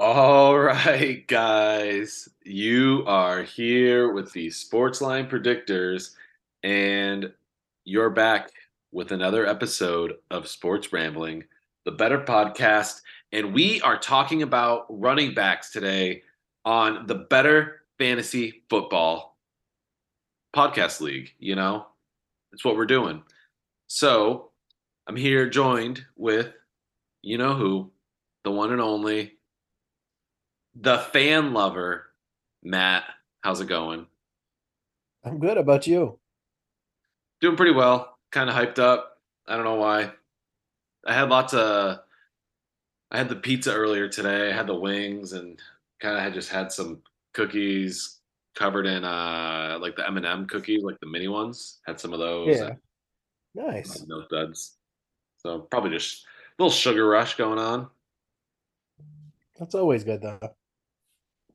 All right, guys, you are here with the Sportsline Predictors, and you're back with another episode of Sports Rambling, the better podcast. And we are talking about running backs today on the Bettor Fantasy Football Podcast League. You know, it's what we're doing. So I'm here joined with, you know who, the one and only the fan lover, Matt. How's it going? I'm good. How about you? Doing pretty well. Kind of hyped up. I don't know why. I had lots of. I had the pizza earlier today. I had the wings and kind of had just had some cookies covered in uh like the M and m cookies, like the mini ones. Had some of those. Yeah. Nice. No duds. So probably just a little sugar rush going on. That's always good though.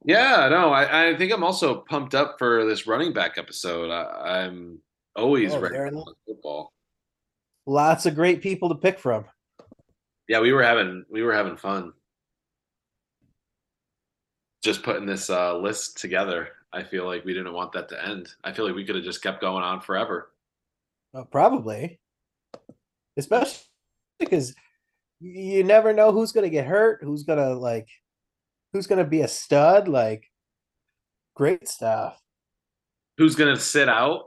Yeah, no, I, I think I'm also pumped up for this running back episode. I, I'm always Oh, ready for football. lots of great people to pick from. Yeah, we were having we were having fun just putting this uh, list together. I feel like we didn't want that to end. I feel like we could have just kept going on forever. Uh, probably, especially because you never know who's gonna get hurt, who's gonna like, who's gonna be a stud. Like, great stuff. Who's gonna sit out?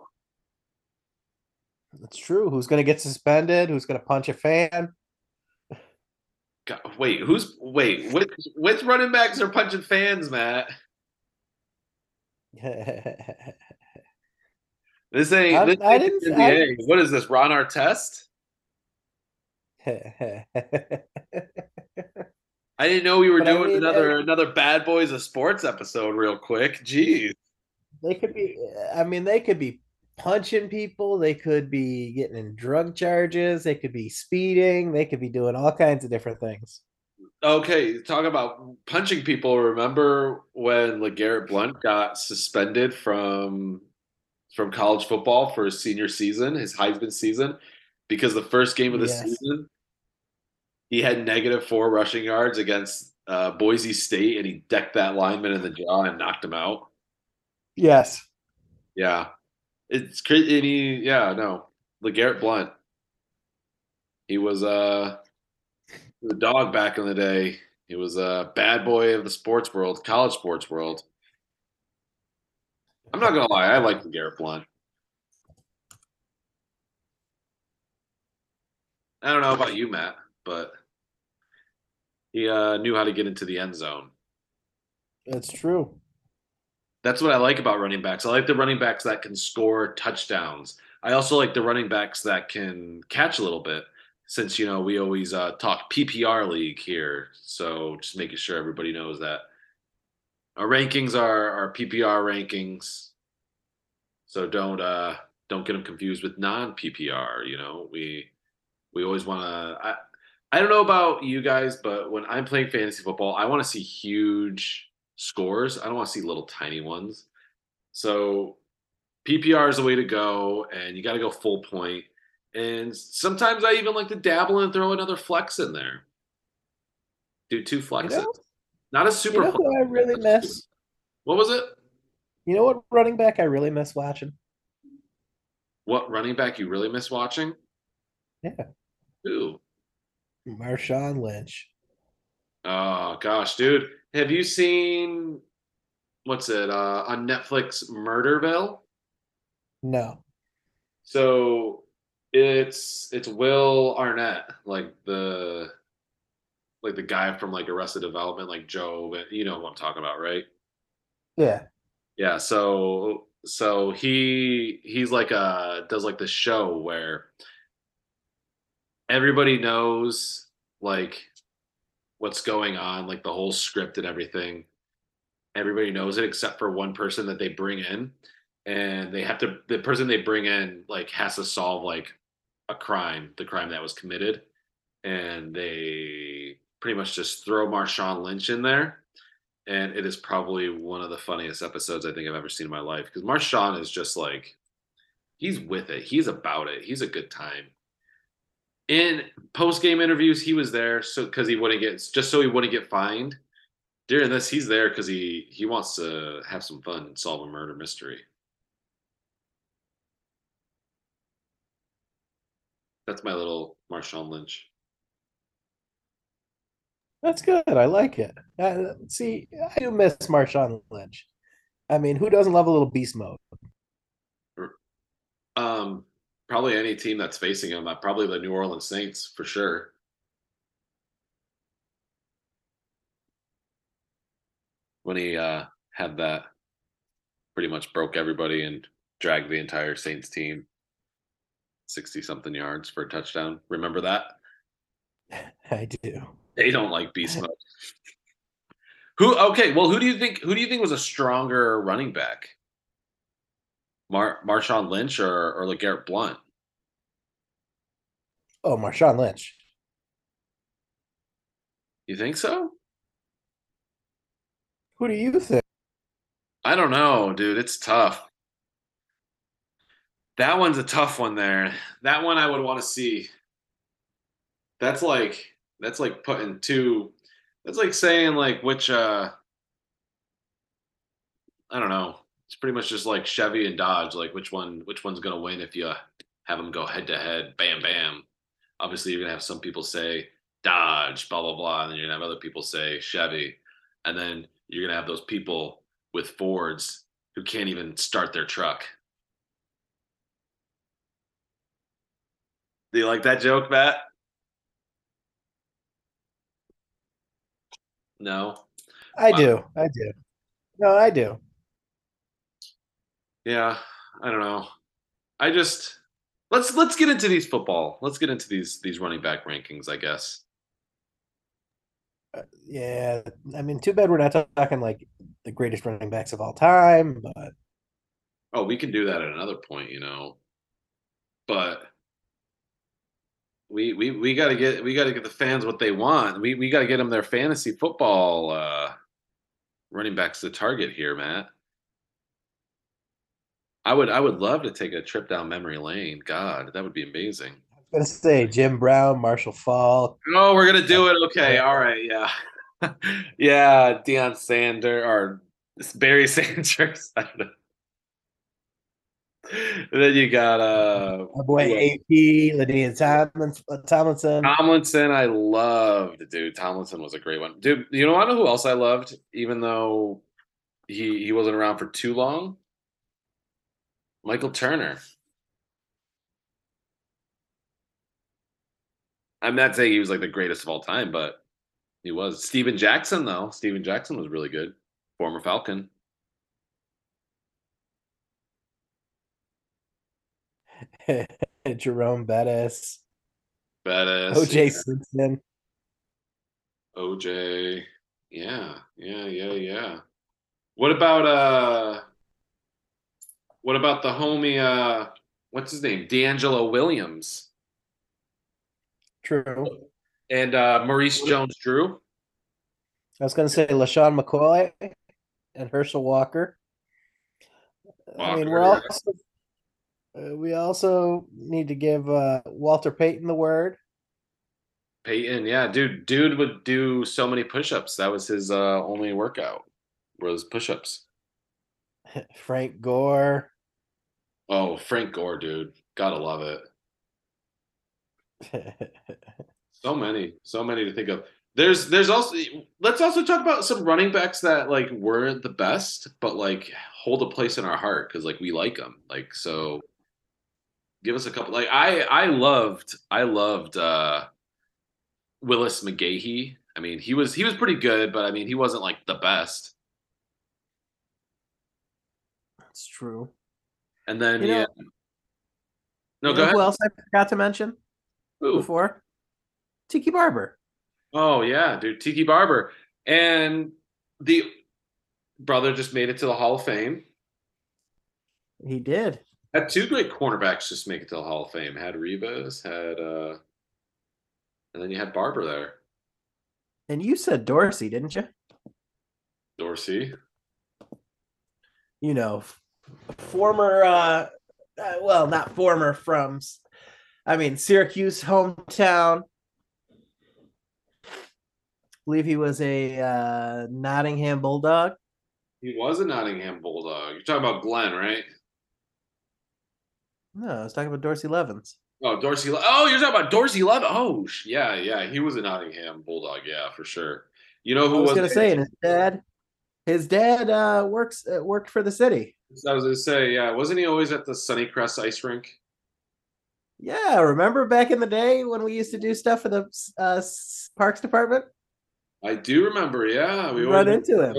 That's true. Who's gonna get suspended? Who's gonna punch a fan? God, wait, who's wait? Which which running backs are punching fans, Matt? This ain't. I- This I ain't didn't- I NBA. What is this? Ron Artest? I didn't know we were But I doing mean, another another Bad Boys of Sports episode real quick. Jeez. they could be. I mean, they could be punching people. They could be getting in drug charges. They could be speeding. They could be doing all kinds of different things. Okay, talk about punching people. Remember when LeGarrette Blunt got suspended from from college football for his senior season, his Heisman season, because the first game of the Yes. season he had negative four rushing yards against uh, Boise State, and he decked that lineman in the jaw and knocked him out. Yes. Yeah, it's crazy. And he, yeah, no, LeGarrette Blunt. He was uh the dog back in the day. He was a bad boy of the sports world, college sports world. I'm not gonna lie, I like LeGarrette Blunt. I don't know about you, Matt, but he uh, knew how to get into the end zone. That's true. That's what I like about running backs. I like the running backs that can score touchdowns. I also like the running backs that can catch a little bit. Since you know we always uh, talk PPR league here, so just making sure everybody knows that our rankings are our PPR rankings. So don't uh, don't get them confused with non PPR. You know we we always want to. I don't know about you guys, but when I'm playing fantasy football, I want to see huge scores. I don't want to see little tiny ones. So PPR is the way to go, and you got to go full point. And sometimes I even like to dabble and throw another flex in there. Do two flexes. know- Not a You super. know who I really miss? What was it? You know what running back I really miss watching? What running back you really miss watching? Yeah. Who? Marshawn Lynch. Oh gosh, dude. Have you seen what's it uh on Netflix Murderville? No. So it's it's Will Arnett, like the like the guy from like Arrested Development, like Joe, you know what I'm talking about, right? Yeah. Yeah, so so he he's like a does like the show where everybody knows like what's going on, like the whole script and everything. Everybody knows it except for one person that they bring in and they have to the person they bring in like has to solve like a crime, the crime that was committed. And they pretty much just throw Marshawn Lynch in there and it is probably one of the funniest episodes I think I've ever seen in my life because Marshawn is just like he's with it. He's about it. He's a good time. In post game interviews, he was there so because he wouldn't get just so he wouldn't get fined. During this, he's there because he he wants to have some fun and solve a murder mystery. That's my little Marshawn Lynch. That's good. I like it. Uh, see, I do miss Marshawn Lynch. I mean, who doesn't love a little beast mode? Um, probably any team that's facing him. Uh, probably the New Orleans Saints for sure. When he uh, had that, pretty much broke everybody and dragged the entire Saints team sixty something yards for a touchdown. Remember that? I do. They don't like beast mode. who? Okay, well, who do you think? Who do you think was a stronger running back? Mar Marshawn Lynch or or LeGarrette Blunt? Oh, Marshawn Lynch. You think so? Who do you think? I don't know, dude. It's tough. That one's a tough one there. That one I would want to see. That's like that's like putting two that's like saying like which uh I don't know. It's pretty much just like Chevy and Dodge, like which one which one's going to win if you have them go head to head, bam bam. Obviously you're going to have some people say Dodge, blah blah blah, and then you're going to have other people say Chevy. And then you're going to have those people with Fords who can't even start their truck. Do you like that joke, Matt? No. I do. I do. No, I do. Yeah, I don't know. I just let's let's get into these football. Let's get into these these running back rankings, I guess. Uh, yeah, I mean, too bad we're not talking like the greatest running backs of all time, but Oh, we can do that at another point, you know. But we we we got to get we got to get the fans what they want. We we got to get them their fantasy football uh running backs to target here, Matt. I would I would love to take a trip down memory lane. God, that would be amazing. I was gonna say Jim Brown, Marshall Faulk. Oh, we're gonna do it. Okay, all right, yeah, yeah. Deion Sanders or Barry Sanders. I don't know. And then you got uh My boy AP, LaDainian Tomlinson, Tomlinson. Tomlinson. I loved, dude. Tomlinson was a great one, dude. You know, I know who else I loved, even though he he wasn't around for too long. Michael Turner. I'm not saying he was like the greatest of all time, but he was. Steven Jackson, though. Steven Jackson was really good. Former Falcon. Jerome Bettis, Badass. OJ yeah. Simpson. OJ. Yeah, yeah, yeah, yeah. What about uh what about the homie uh what's his name? DeAngelo Williams True. and uh Maurice Jones Drew. I was gonna say LeSean McCoy and Herschel Walker. I mean, we're also uh, we also need to give uh, Walter Payton the word. Payton, yeah, dude, dude would do so many push-ups. That was his uh only workout was push-ups. Frank Gore. Oh, Frank Gore, dude. Gotta love it. So many, so many to think of. There's there's also let's also talk about some running backs that like weren't the best, but like hold a place in our heart because like we like them. Like so, give us a couple. Like I I loved I loved uh Willis McGahee. I mean he was he was pretty good, but I mean he wasn't like the best. That's true. And then You know- yeah, no You go know ahead. Who else I forgot to mention Ooh. before? Tiki Barber. Oh yeah, dude, Tiki Barber, and the brother just made it to the Hall of Fame. He did. Had two great cornerbacks just make it to the Hall of Fame. Had Revis, had uh, and then you had Barber there, And you said Dorsey, didn't you? Dorsey. You know, f- former uh, uh well, not former from I mean Syracuse hometown. believe he was a uh, Nottingham Bulldog. He was a Nottingham Bulldog. You're talking about Glenn, right? No, I was talking about Dorsey Levens. Oh, Dorsey. Oh, you're talking about Dorsey Levens. Oh, yeah, yeah. He was a Nottingham Bulldog. Yeah, for sure. You know who I was, was going to say, and his dad, his dad uh, works uh, worked for the city. I was going to say, yeah, wasn't he always at the Sunnycrest ice rink? Yeah, remember back in the day when we used to do stuff for the uh, Parks Department? I do remember. Yeah, we run into him.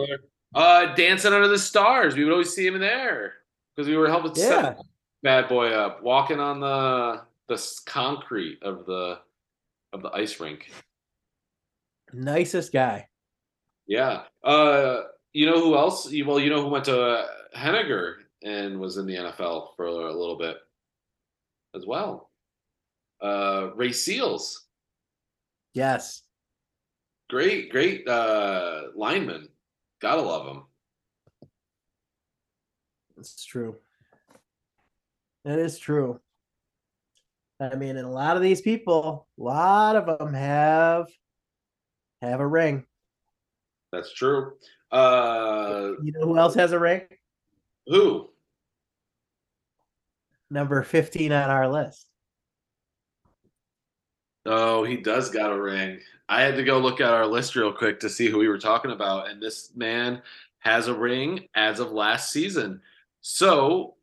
Uh, dancing under the stars. We would always see him in there because we were helping yeah. set bad boy up, walking on the the concrete of the of the ice rink. Nicest guy. Yeah. Uh, you know who else? Well, you know who went to Henninger and was in the NFL for a little bit as well. Uh, Ray Seals. Yes. Great, great uh, lineman. Gotta love him. It's true. It is true. I mean, and a lot of these people, a lot of them have have a ring. That's true. Uh, you know who else has a ring? Who? Number 15 on our list. Oh, he does got a ring. I had to go look at our list real quick to see who we were talking about. And this man has a ring as of last season. So,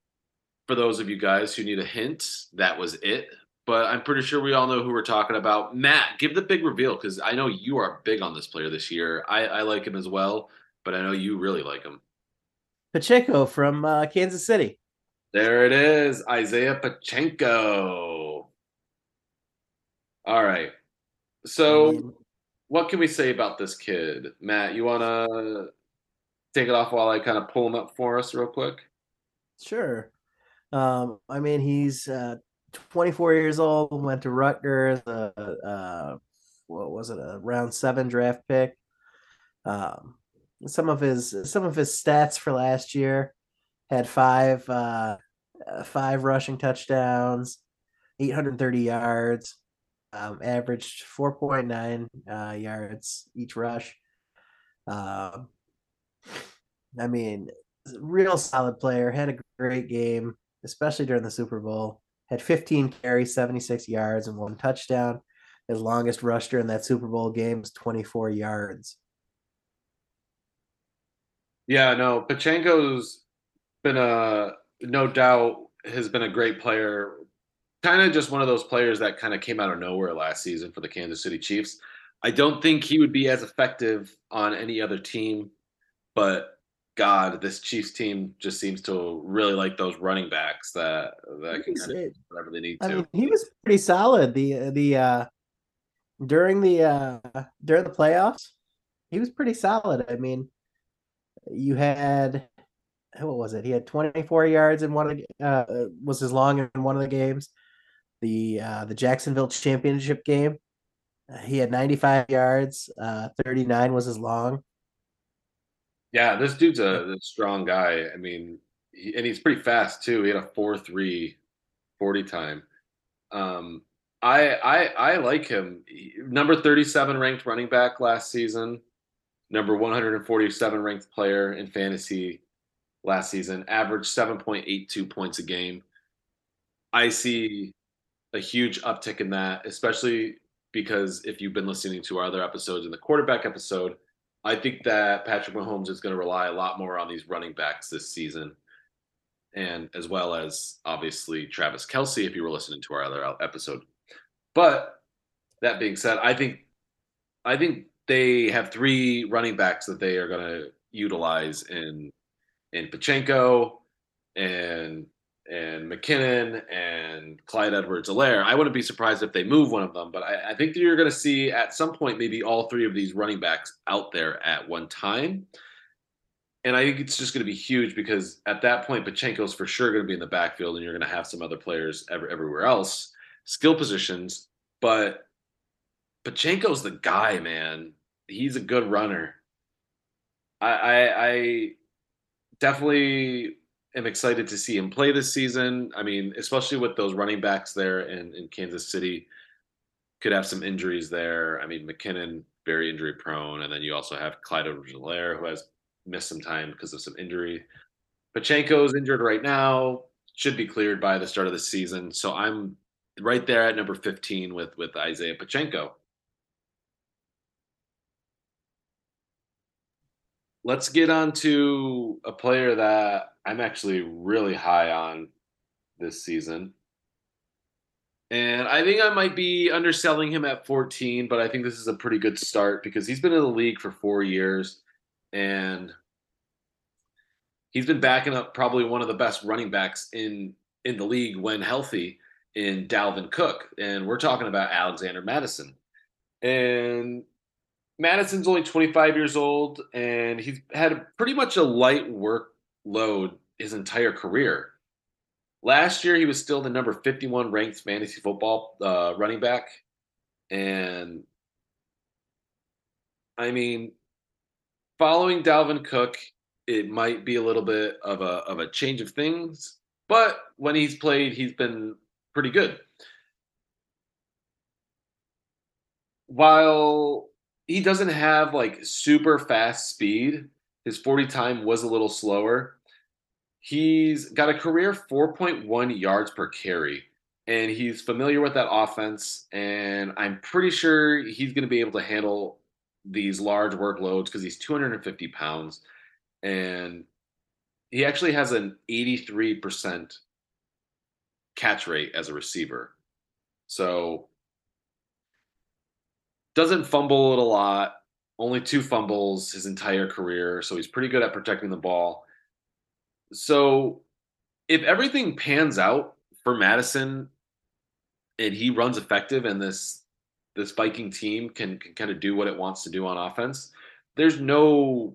for those of you guys who need a hint, that was it. But I'm pretty sure we all know who we're talking about. Matt, give the big reveal because I know you are big on this player this year. I, I like him as well, but I know you really like him. Pacheco from uh, Kansas City. There it is, Isaiah Pacheco. All right. So, what can we say about this kid, Matt? You want to take it off while I kind of pull him up for us real quick? Sure. Um, I mean, he's uh, 24 years old. Went to Rutgers. Uh, uh, what was it? A round seven draft pick. Um, some of his some of his stats for last year had five uh, uh five rushing touchdowns, 830 yards, um, averaged 4.9 uh, yards each rush. Um, I mean, real solid player. Had a great game, especially during the Super Bowl. Had 15 carries, 76 yards, and one touchdown. His longest rush during that Super Bowl game was 24 yards. Yeah, no, Pacheco's been a no doubt has been a great player kind of just one of those players that kind of came out of nowhere last season for the Kansas City Chiefs. I don't think he would be as effective on any other team, but God, this Chiefs team just seems to really like those running backs that that can kind of whatever they need I to. Mean, he was pretty solid. The the uh during the uh during the playoffs, he was pretty solid. I mean, you had what was it? He had 24 yards in one of uh was his long in one of the games the uh, the Jacksonville championship game. Uh, he had 95 yards. Uh, 39 was his long. Yeah, this dude's a, a strong guy. I mean, he, and he's pretty fast too. He had a 4-3 40 time. Um, I I I like him. Number 37 ranked running back last season. Number 147 ranked player in fantasy last season. Averaged 7.82 points a game. I see a huge uptick in that, especially because if you've been listening to our other episodes in the quarterback episode, I think that Patrick Mahomes is going to rely a lot more on these running backs this season. And as well as obviously Travis Kelce if you were listening to our other episode. But that being said, I think I think they have three running backs that they are going to utilize in in Pacheco and and McKinnon and Clyde Edwards Helaire. I wouldn't be surprised if they move one of them, but I, I think that you're going to see at some point maybe all three of these running backs out there at one time. And I think it's just going to be huge because at that point, Pacheco's for sure going to be in the backfield, and you're going to have some other players ever, everywhere else, skill positions. But Pacheco's the guy, man. He's a good runner. I, I, I definitely am excited to see him play this season. I mean, especially with those running backs there in, in Kansas City, could have some injuries there. I mean, McKinnon very injury prone. And then you also have Clyde Edwards-Helaire, who has missed some time because of some injury. Pachenko's injured right now, should be cleared by the start of the season. So I'm right there at number 15 with with Isaiah Pachenko. Let's get on to a player that I'm actually really high on this season. And I think I might be underselling him at 14, but I think this is a pretty good start because he's been in the league for four years and he's been backing up probably one of the best running backs in in the league when healthy in Dalvin Cook. And we're talking about Alexander Mattison. And Mattison's only 25 years old and he's had pretty much a light workload his entire career. Last year, he was still the number 51 ranked fantasy football uh, running back. And I mean, following Dalvin Cook, it might be a little bit of a of a change of things, but when he's played, he's been pretty good. While he doesn't have like super fast speed, his 40 time was a little slower. He's got a career 4.1 yards per carry, and he's familiar with that offense. And I'm pretty sure he's going to be able to handle these large workloads because he's 250 pounds. And he actually has an 83% catch rate as a receiver. So doesn't fumble it a lot, only two fumbles his entire career. So he's pretty good at protecting the ball so if everything pans out for Mattison and he runs effective and this this Viking team can, can kind of do what it wants to do on offense, there's no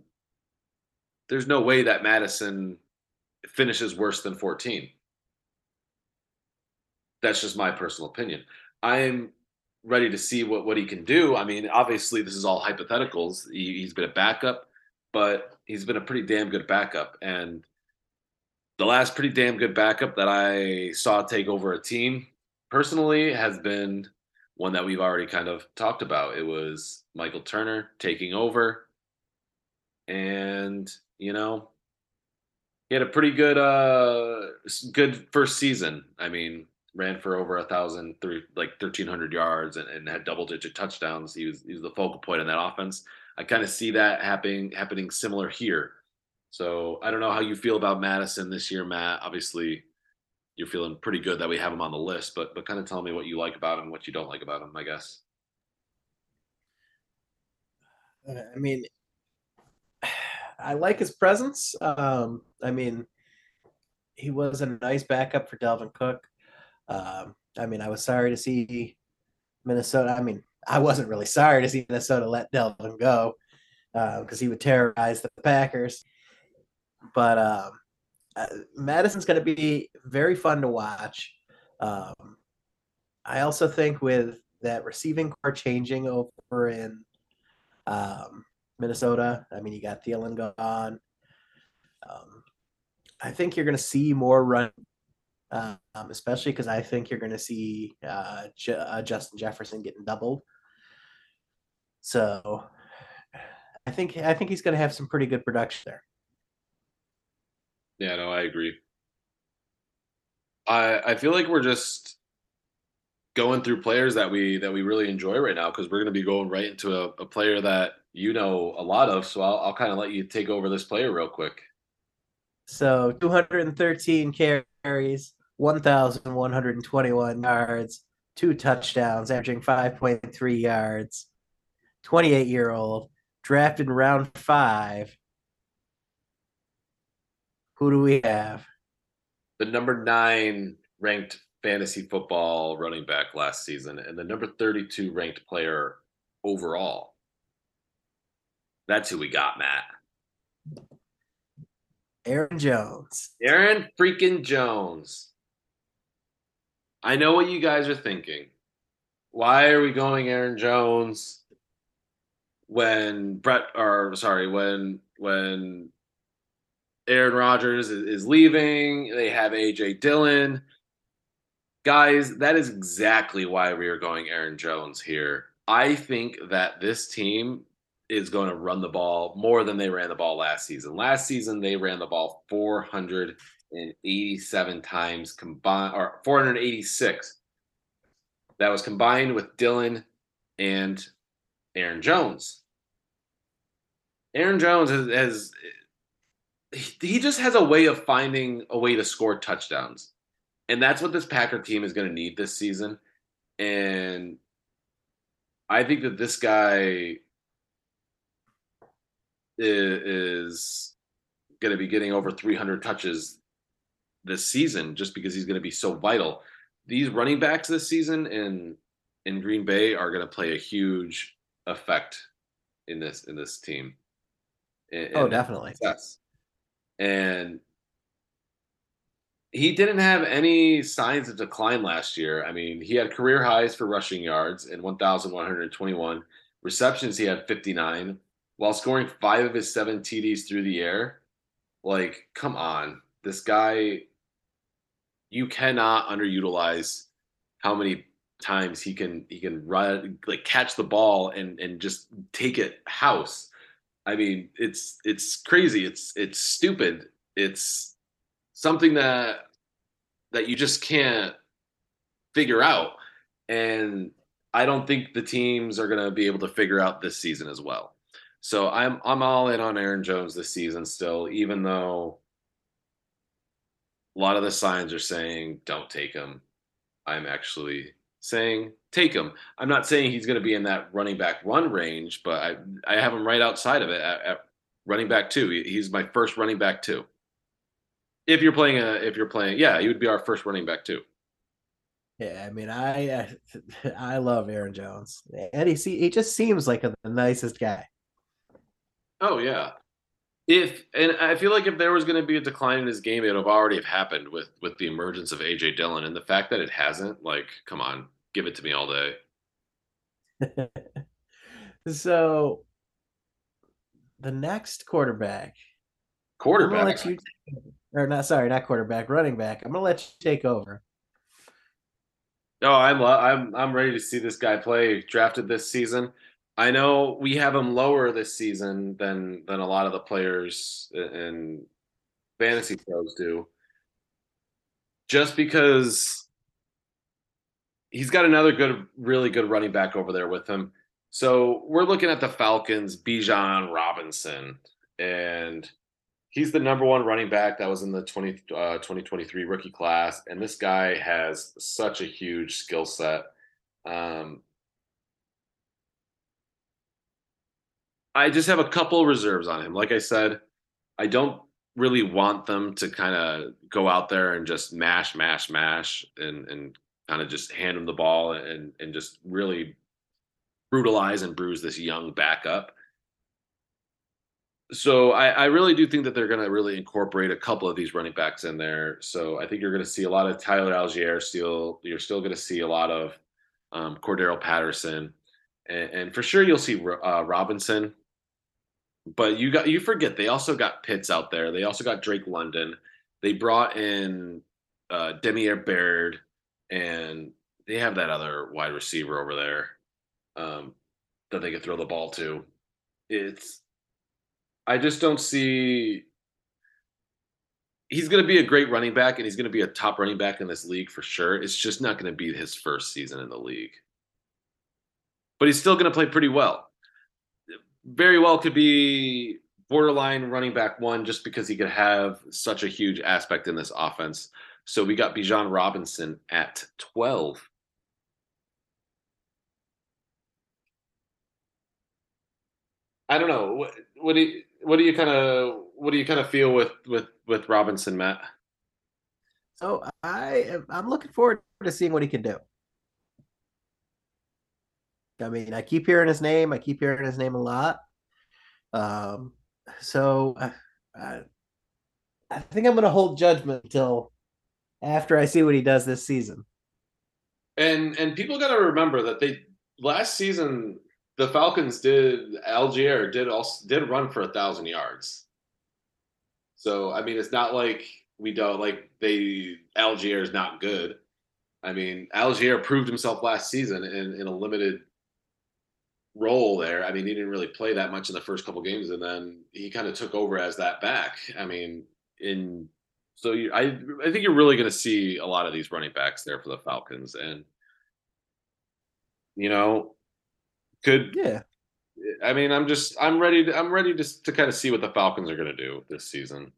there's no way that Mattison finishes worse than 14. That's just my personal opinion. I'm ready to see what, what he can do. I mean, obviously, this is all hypotheticals. He, has been a backup, but he's been a pretty damn good backup. And the last pretty damn good backup that I saw take over a team personally has been one that we've already kind of talked about. It was Michael Turner taking over. And, you know, he had a pretty good uh good first season. I mean, ran for over a thousand three like thirteen hundred yards and, and had double digit touchdowns. He was he was the focal point in that offense. I kind of see that happening happening similar here. So I don't know how you feel about Mattison this year, Matt. Obviously, you're feeling pretty good that we have him on the list, but but kind of tell me what you like about him, what you don't like about him, I guess. Uh, I mean, I like his presence. Um, I mean, he was a nice backup for Dalvin Cook. Um, I mean, I was sorry to see Minnesota. I mean, I wasn't really sorry to see Minnesota let Dalvin go because uh, he would terrorize the Packers. But um, uh, Mattison's going to be very fun to watch. Um, I also think with that receiving corps changing over in um, Minnesota, I mean, you got Thielen gone. Um, I think you're going to see more run, um, especially because I think you're going to see uh, J- uh, Justin Jefferson getting doubled. So I think I think he's going to have some pretty good production there. Yeah, no, I agree. I I feel like we're just going through players that we that we really enjoy right now because we're going to be going right into a, a, player that you know a lot of. So I'll, I'll kind of let you take over this player real quick. So 213 carries, 1,121 yards, two touchdowns, averaging 5.3 yards. 28 year old, drafted in round five, who do we have? The number nine ranked fantasy football running back last season and the number 32 ranked player overall. That's who we got, Matt. Aaron Jones. Aaron freaking Jones. I know what you guys are thinking. Why are we going Aaron Jones when Brett or sorry, when when Aaron Rodgers is, is leaving. They have AJ Dillon. Guys, that is exactly why we are going Aaron Jones here. I think that this team is going to run the ball more than they ran the ball last season. Last season, they ran the ball 487 times combined, or 486. That was combined with Dillon and Aaron Jones. Aaron Jones has, has he just has a way of finding a way to score touchdowns. And that's what this Packer team is going to need this season. And I think that this guy is going to be getting over 300 touches this season just because he's going to be so vital. These running backs this season in in Green Bay are going to play a huge effect in this in this team. In, oh, definitely. Success. And he didn't have any signs of decline last year. I mean, he had career highs for rushing yards and 1,121 receptions. He had 59 while scoring five of his seven TDs through the air. Like, come on, this guy. You cannot underutilize how many times he can he can run like catch the ball and and just take it house. I mean, it's it's crazy. It's it's stupid. It's something that that you just can't figure out. And I don't think the teams are going to be able to figure out this season as well. So I'm I'm all in on Aaron Jones this season still, even though a lot of the signs are saying don't take him. I'm actually saying take him. I'm not saying he's going to be in that running back run range, but I I have him right outside of it at, at running back two. He's my first running back two. If you're playing a, if you're playing, yeah, he would be our first running back too. Yeah, I mean, I I love Aaron Jones, and he see he just seems like a, the nicest guy. Oh yeah, if and I feel like if there was going to be a decline in his game, it would have already have happened with with the emergence of AJ Dillon, and the fact that it hasn't, like, come on, give it to me all day. so, the next quarterback, quarterback, you or not sorry, not quarterback, running back. I'm gonna let you take over. No, I'm I'm I'm ready to see this guy play. Drafted this season. I know we have him lower this season than than a lot of the players in fantasy pros do. Just because he's got another good, really good running back over there with him. So we're looking at the Falcons, Bijan Robinson, and he's the number one running back that was in the 20, uh, 2023 rookie class. And this guy has such a huge skill set. Um, I just have a couple reserves on him. Like I said, I don't really want them to kind of go out there and just mash, mash, mash, and and kind of just hand him the ball and and just really brutalize and bruise this young backup so I, I, really do think that they're going to really incorporate a couple of these running backs in there. So I think you're going to see a lot of Tyler Allgeier. Still, you're still going to see a lot of um, Cordarrelle Patterson, and, and, for sure you'll see uh, Robinson. But you got you forget they also got Pitts out there. They also got Drake London. They brought in uh, Damiere Byrd, and they have that other wide receiver over there um, that they could throw the ball to. It's I just don't see. He's going to be a great running back, and he's going to be a top running back in this league for sure. It's just not going to be his first season in the league. But he's still going to play pretty well. Very well could be borderline running back one just because he could have such a huge aspect in this offense. So we got Bijan Robinson at 12. I don't know. What, do you, what do you kind of what do you kind of feel with with with Robinson, Matt? So I I'm looking forward to seeing what he can do. I mean, I keep hearing his name. I keep hearing his name a lot. Um, so I, I, think I'm going to hold judgment until after I see what he does this season. And and people got to remember that they last season the Falcons did Allgeier did also did run for a thousand yards. So I mean, it's not like we don't like they Allgeier is not good. I mean, Allgeier proved himself last season in, in a limited role there. I mean, he didn't really play that much in the first couple games, and then he kind of took over as that back. I mean, in so you, I I think you're really going to see a lot of these running backs there for the Falcons, and you know, could Yeah, I mean, I'm just I'm ready to I'm ready to to kind of see what the Falcons are going to do this season.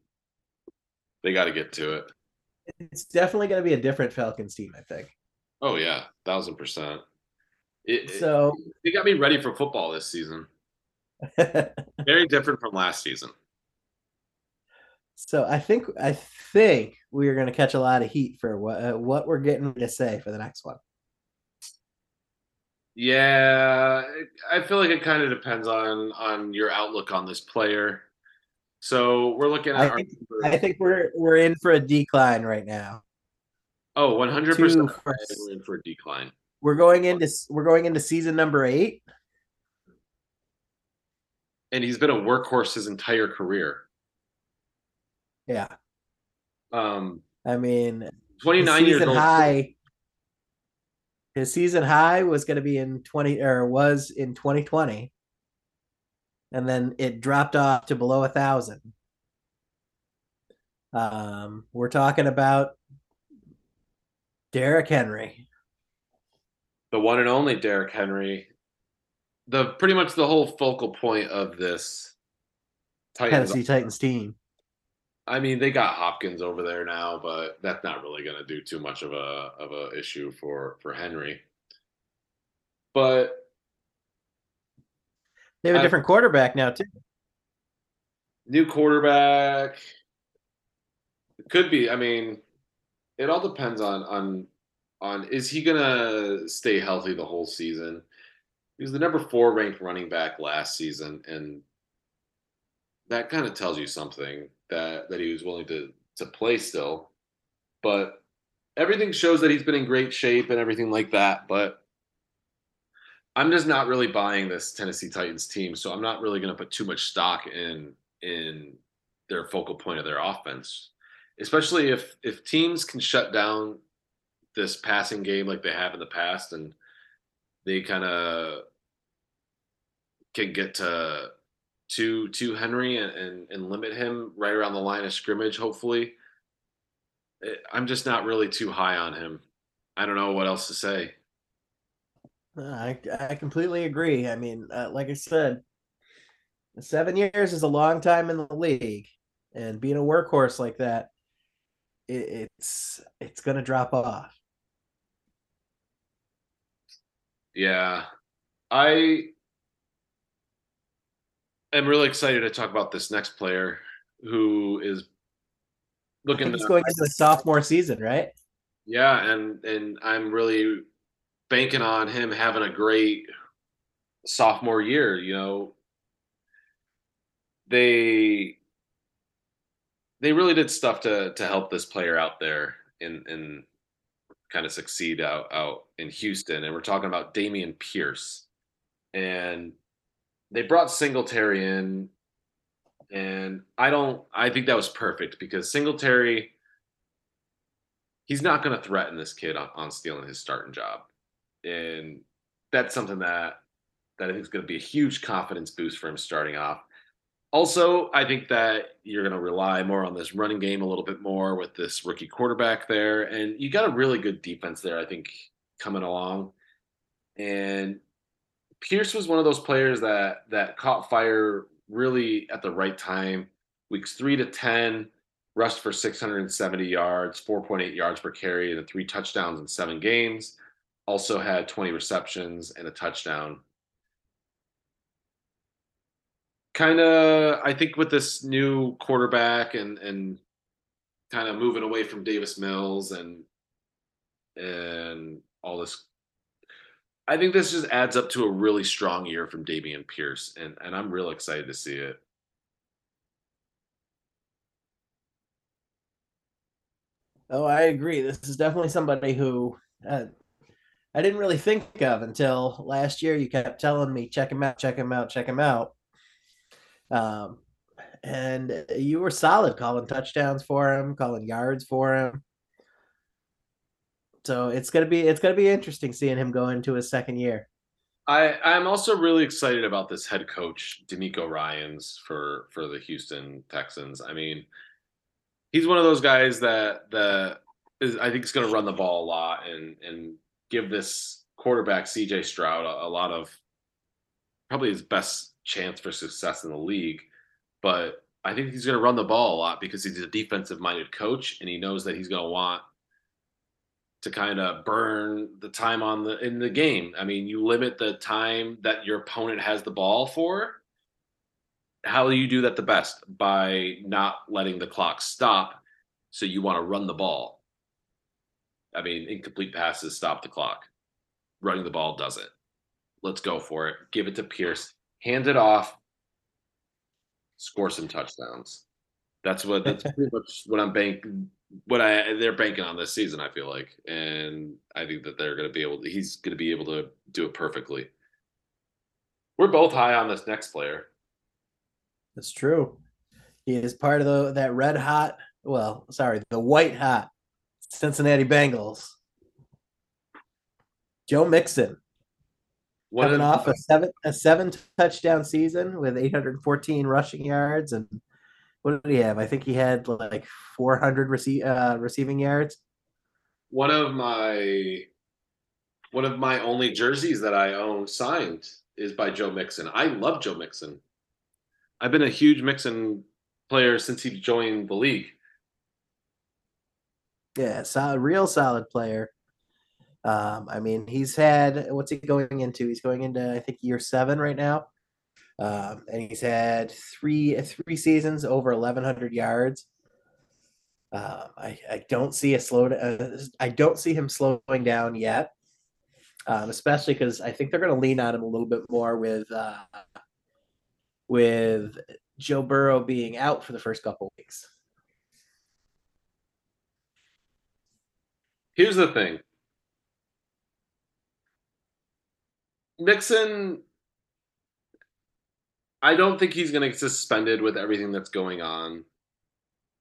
They got to get to it. it's definitely going to be a different Falcons team, I think. Oh yeah, thousand percent. It, it, So, it got me ready for football this season. Very different from last season. so I think I think we are going to catch a lot of heat for what uh, what we're getting to say for the next one. Yeah, I feel like it kind of depends on on your outlook on this player. So we're looking at I our think I think we're we're in for a decline right now. oh 100 percent. we're in for a decline. We're going into we're going into season number eight. And he's been a workhorse his entire career. Yeah, Um, I mean, his 29 years season old. high. His season high was going to be in twenty or was in twenty twenty, and then it dropped off to below a thousand. Um, we're talking about Derrick Henry. The one and only Derrick Henry, the pretty much the whole focal point of this Titans. Tennessee Titans team. I mean, they got Hopkins over there now, but that's not really going to do too much of a of a issue for for Henry. But They have a different quarterback now too. new quarterback could be. I mean, it all depends on on on is he to stay healthy the whole season? He was the number four ranked running back last season, and that kind of tells you something that that he was willing to to play still. But everything shows that he's been in great shape and everything like that. But I'm just not really buying this Tennessee Titans team, so I'm not really going to put too much stock in in their focal point of their offense, especially if if teams can shut down this passing game like they have in the past and they kind of can get to to to Henry and, and and limit him right around the line of scrimmage. Hopefully, I'm just not really too high on him. I don't know what else to say. Uh, I I completely agree. I mean, uh, like I said, seven years is a long time in the league, and being a workhorse like that, it, it's it's gonna drop off. Yeah, I am really excited to talk about this next player who is looking he's to going into the sophomore season, right? Yeah, and and I'm really banking on him having a great sophomore year. You know, they they really did stuff to to help this player out there in and kind of succeed out out in Houston. And we're talking about Dameon Pierce, and they brought Singletary in, and I don't. I think that was perfect because Singletary he's not going to threaten this kid on, on stealing his starting job, and that's something that that I think is going to be a huge confidence boost for him starting off. Also, I think that you're going to rely more on this running game a little bit more with this rookie quarterback there, and you got a really good defense there. I think coming along, and Pierce was one of those players that that caught fire really at the right time. Weeks three to ten, rushed for 670 yards, 4.8 yards per carry, and three touchdowns in seven games. Also had 20 receptions and a touchdown. Kind of, I think, with this new quarterback and and kind of moving away from Davis Mills and and all this. I think this just adds up to a really strong year from Dameon Pierce, and and I'm real excited to see it. Oh, I agree. This is definitely somebody who uh, I didn't really think of until last year. You kept telling me, check him out, check him out, check him out. Um, and you were solid calling touchdowns for him, calling yards for him. So it's gonna be it's gonna be interesting seeing him go into his second year. I I'm also really excited about this head coach DeMeco Ryans for for the Houston Texans. I mean, he's one of those guys that that is I think is going to run the ball a lot and and give this quarterback CJ Stroud a, a lot of probably his best chance for success in the league. But I think he's going to run the ball a lot because he's a defensive minded coach and he knows that he's going to want to kind of burn the time on the in the game. I mean, you limit the time that your opponent has the ball for. How do you do that the best? By not letting the clock stop. So you want to run the ball. I mean, incomplete passes stop the clock. Running the ball does it. Let's go for it. Give it to Pierce. Hand it off. Score some touchdowns. That's what that's pretty much what I'm bank what I they're banking on this season. I feel like, and I think that they're going to be able. To, he's going to be able to do it perfectly. We're both high on this next player. That's true. He is part of the that red hot. Well, sorry, the white hot Cincinnati Bengals. Joe Mixon. What coming off a seven a seven touchdown season with 814 rushing yards and what did he have? I think he had like 400 rece- uh, receiving yards. One of my one of my only jerseys that I own signed is by Joe Mixon. I love Joe Mixon. I've been a huge Mixon player since he joined the league. Yeah, solid, real solid player. Um, I mean, he's had what's he going into? He's going into I think year seven right now. Um, and he's had three three seasons over 1,100 yards. Um, I, I don't see a slow. Uh, I don't see him slowing down yet, um, especially because I think they're going to lean on him a little bit more with uh, with Joe Burrow being out for the first couple weeks. Here's the thing. Mixon I don't think he's going to get suspended with everything that's going on.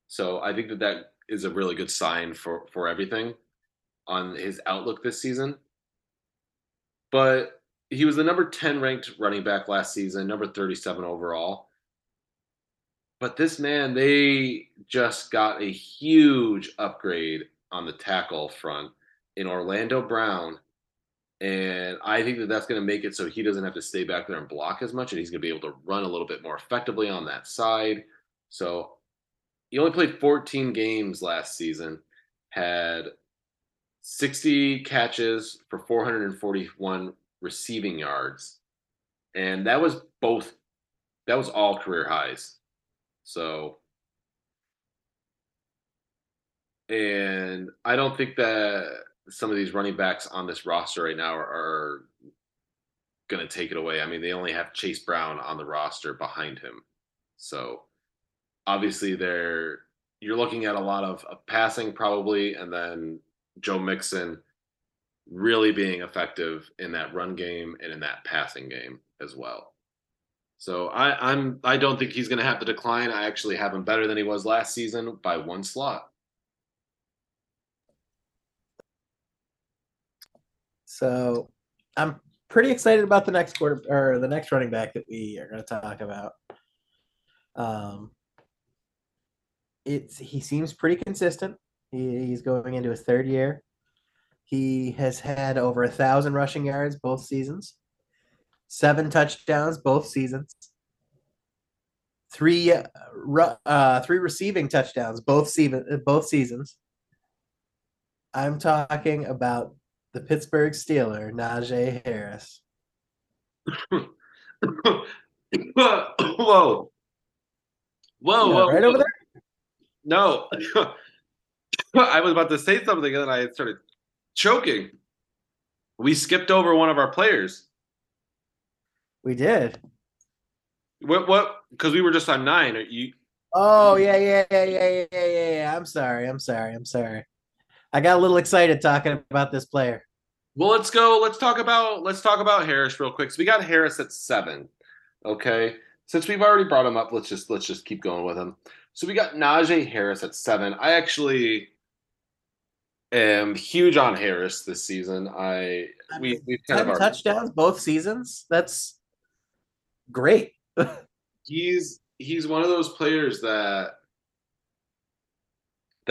So I think that that is a really good sign for for everything on his outlook this season. But he was the number 10 ranked running back last season, number 37 overall. But this man, they just got a huge upgrade on the tackle front in Orlando Brown and I think that that's going to make it so he doesn't have to stay back there and block as much, and he's going to be able to run a little bit more effectively on that side. So he only played 14 games last season, had 60 catches for 441 receiving yards, and that was both. That was all career highs. So, and I don't think that some of these running backs on this roster right now are, are going to take it away. I mean, they only have Chase Brown on the roster behind him. So obviously they're you're looking at a lot of, of passing probably and then Joe Mixon really being effective in that run game and in that passing game as well. So I, I'm I don't think he's going to have to decline. I actually have him better than he was last season by one slot. So I'm pretty excited about the next quarter or the next running back that we are going to talk about. Um, it's he seems pretty consistent. He, he's going into his third year. He has had over a thousand rushing yards both seasons, seven touchdowns both seasons, three uh, three receiving touchdowns both season both seasons. I'm talking about the Pittsburgh Steeler, Najee Harris. whoa. Whoa. Whoa, yeah, whoa. Right over there? No. I was about to say something and then I started choking. We skipped over one of our players. We did. What what because we were just on nine. Are you Oh yeah, yeah, yeah, yeah, yeah, yeah, yeah. I'm sorry. I'm sorry. I'm sorry. I got a little excited talking about this player. Well, let's go. Let's talk about let's talk about Harris real quick. So we got Harris at seven. Okay. Since we've already brought him up, let's just let's just keep going with him. So we got Najee Harris at seven. I actually am huge on Harris this season. I, I we mean, we kind ten of touchdowns both seasons. That's great. he's he's one of those players that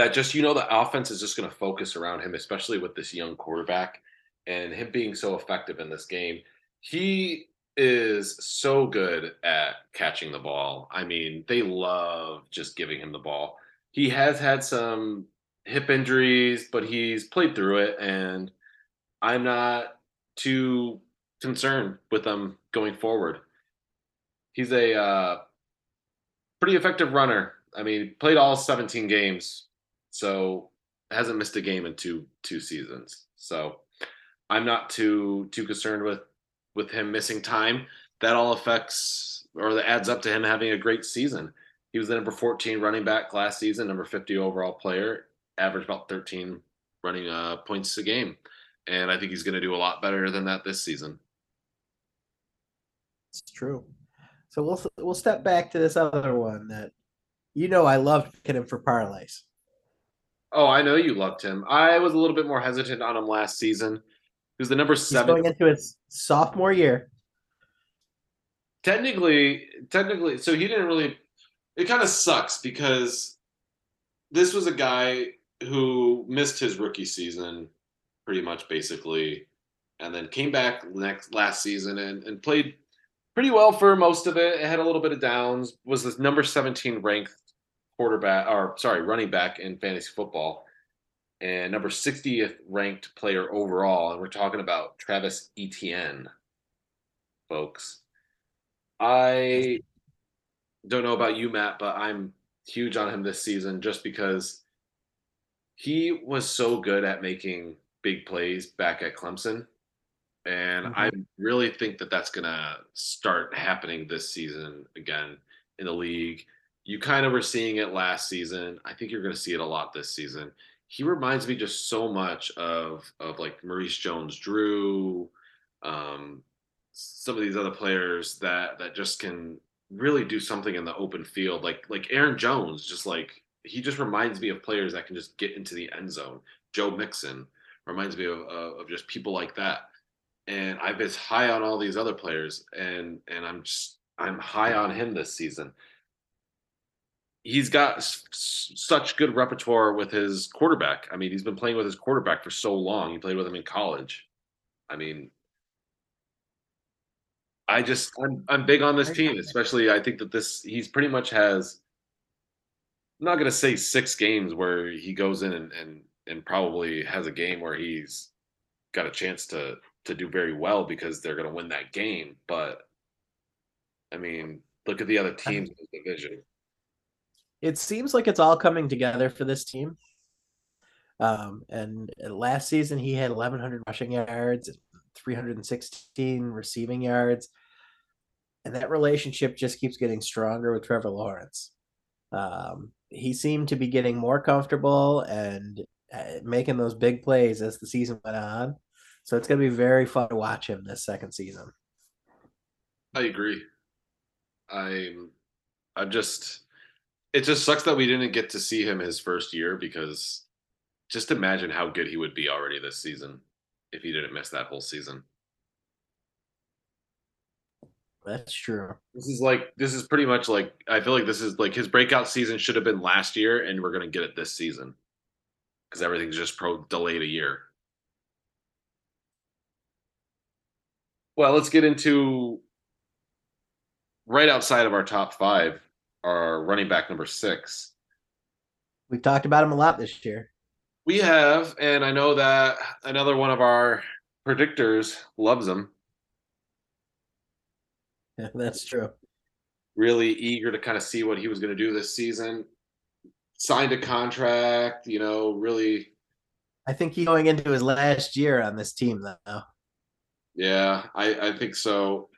that just you know the offense is just going to focus around him, especially with this young quarterback and him being so effective in this game. He is so good at catching the ball. I mean, they love just giving him the ball. He has had some hip injuries, but he's played through it, and I'm not too concerned with them going forward. He's a uh, pretty effective runner. I mean, played all 17 games, so hasn't missed a game in two two seasons. So I'm not too too concerned with with him missing time. That all affects or that adds up to him having a great season. He was the number 14 running back last season, number 50 overall player, averaged about 13 running uh, points a game, and I think he's going to do a lot better than that this season. It's true. So we'll we'll step back to this other one that you know I loved picking him for parlays. Oh, I know you loved him. I was a little bit more hesitant on him last season. He was the number He's seven. going into his sophomore year. technically, technically, so he didn't really. It kind of sucks because this was a guy who missed his rookie season, pretty much basically, and then came back next last season and, and played pretty well for most of it. It had a little bit of downs. Was this number seventeen ranked quarterback or sorry running back in fantasy football, and number sixtieth ranked player overall. And we're talking about Travis Etienne, folks. I don't know about you, Matt, but I'm huge on him this season just because he was so good at making big plays back at Clemson. And Mhm. I really think that that's going to start happening this season again in the league. You kind of were seeing it last season. I think you're going to see it a lot this season. He reminds me just so much of of like Maurice Jones-Drew, um, some of these other players that that just can really do something in the open field like like Aaron Jones just like he just reminds me of players that can just get into the end zone Joe Mixon reminds me of, of, just people like that and I've been high on all these other players and and I'm just I'm high on him this season he's got s- such good repertoire with his quarterback I mean he's been playing with his quarterback for so long he played with him in college I mean I just I'm I'm big on this team, especially I think that this he's pretty much has I'm not gonna say six games where he goes in and and and probably has a game where he's got a chance to to do very well because they're gonna win that game. But I mean, look at the other teams in the division. It seems like it's all coming together for this team. Um, and last season he had 1,100 rushing yards, 316 receiving yards, and that relationship just keeps getting stronger with Trevor Lawrence. Um, he seemed to be getting more comfortable and uh, making those big plays as the season went on. So it's going to be very fun to watch him this second season. I agree. I'm I'm just it just sucks that we didn't get to see him his first year because just imagine how good he would be already this season if he didn't miss that whole season. That's true. This is like this is pretty much like I feel like this is like his breakout season should have been last year, and we're gonna get it this season because everything's just pro delayed a year. Well, let's get into right outside of our top five, our running back number six. We've talked about him a lot this year. We have, and I know that another one of our predictors loves him. Yeah, that's true. Really eager to kind of see what he was going to do this season. Signed a contract, you know, really I think he's going into his last year on this team, though. Yeah, I, I think so.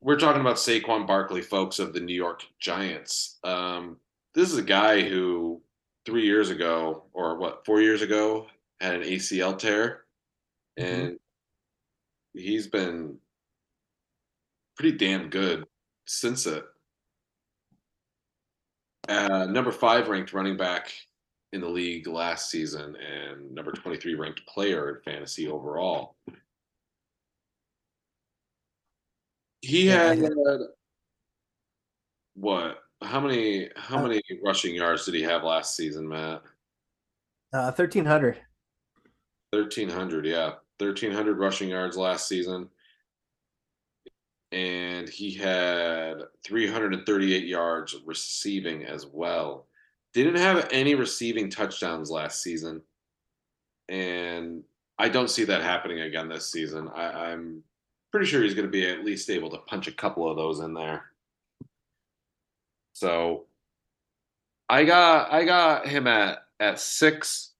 We're talking about Saquon Barkley, folks of the New York Giants. Um, this is a guy who three years ago, or what, four years ago, had an ACL tear, and he's been pretty damn good since it. Uh, number five ranked running back in the league last season and number 23 ranked player in fantasy overall. He had what? How many how Uh, many rushing yards did he have last season, Matt? Uh, thirteen hundred. 1300, yeah. 1300 rushing yards last season. And he had 338 yards receiving as well. Didn't have any receiving touchdowns last season. And I don't see that happening again this season. I, I'm pretty sure he's going to be at least able to punch a couple of those in there. So I got I got him at at six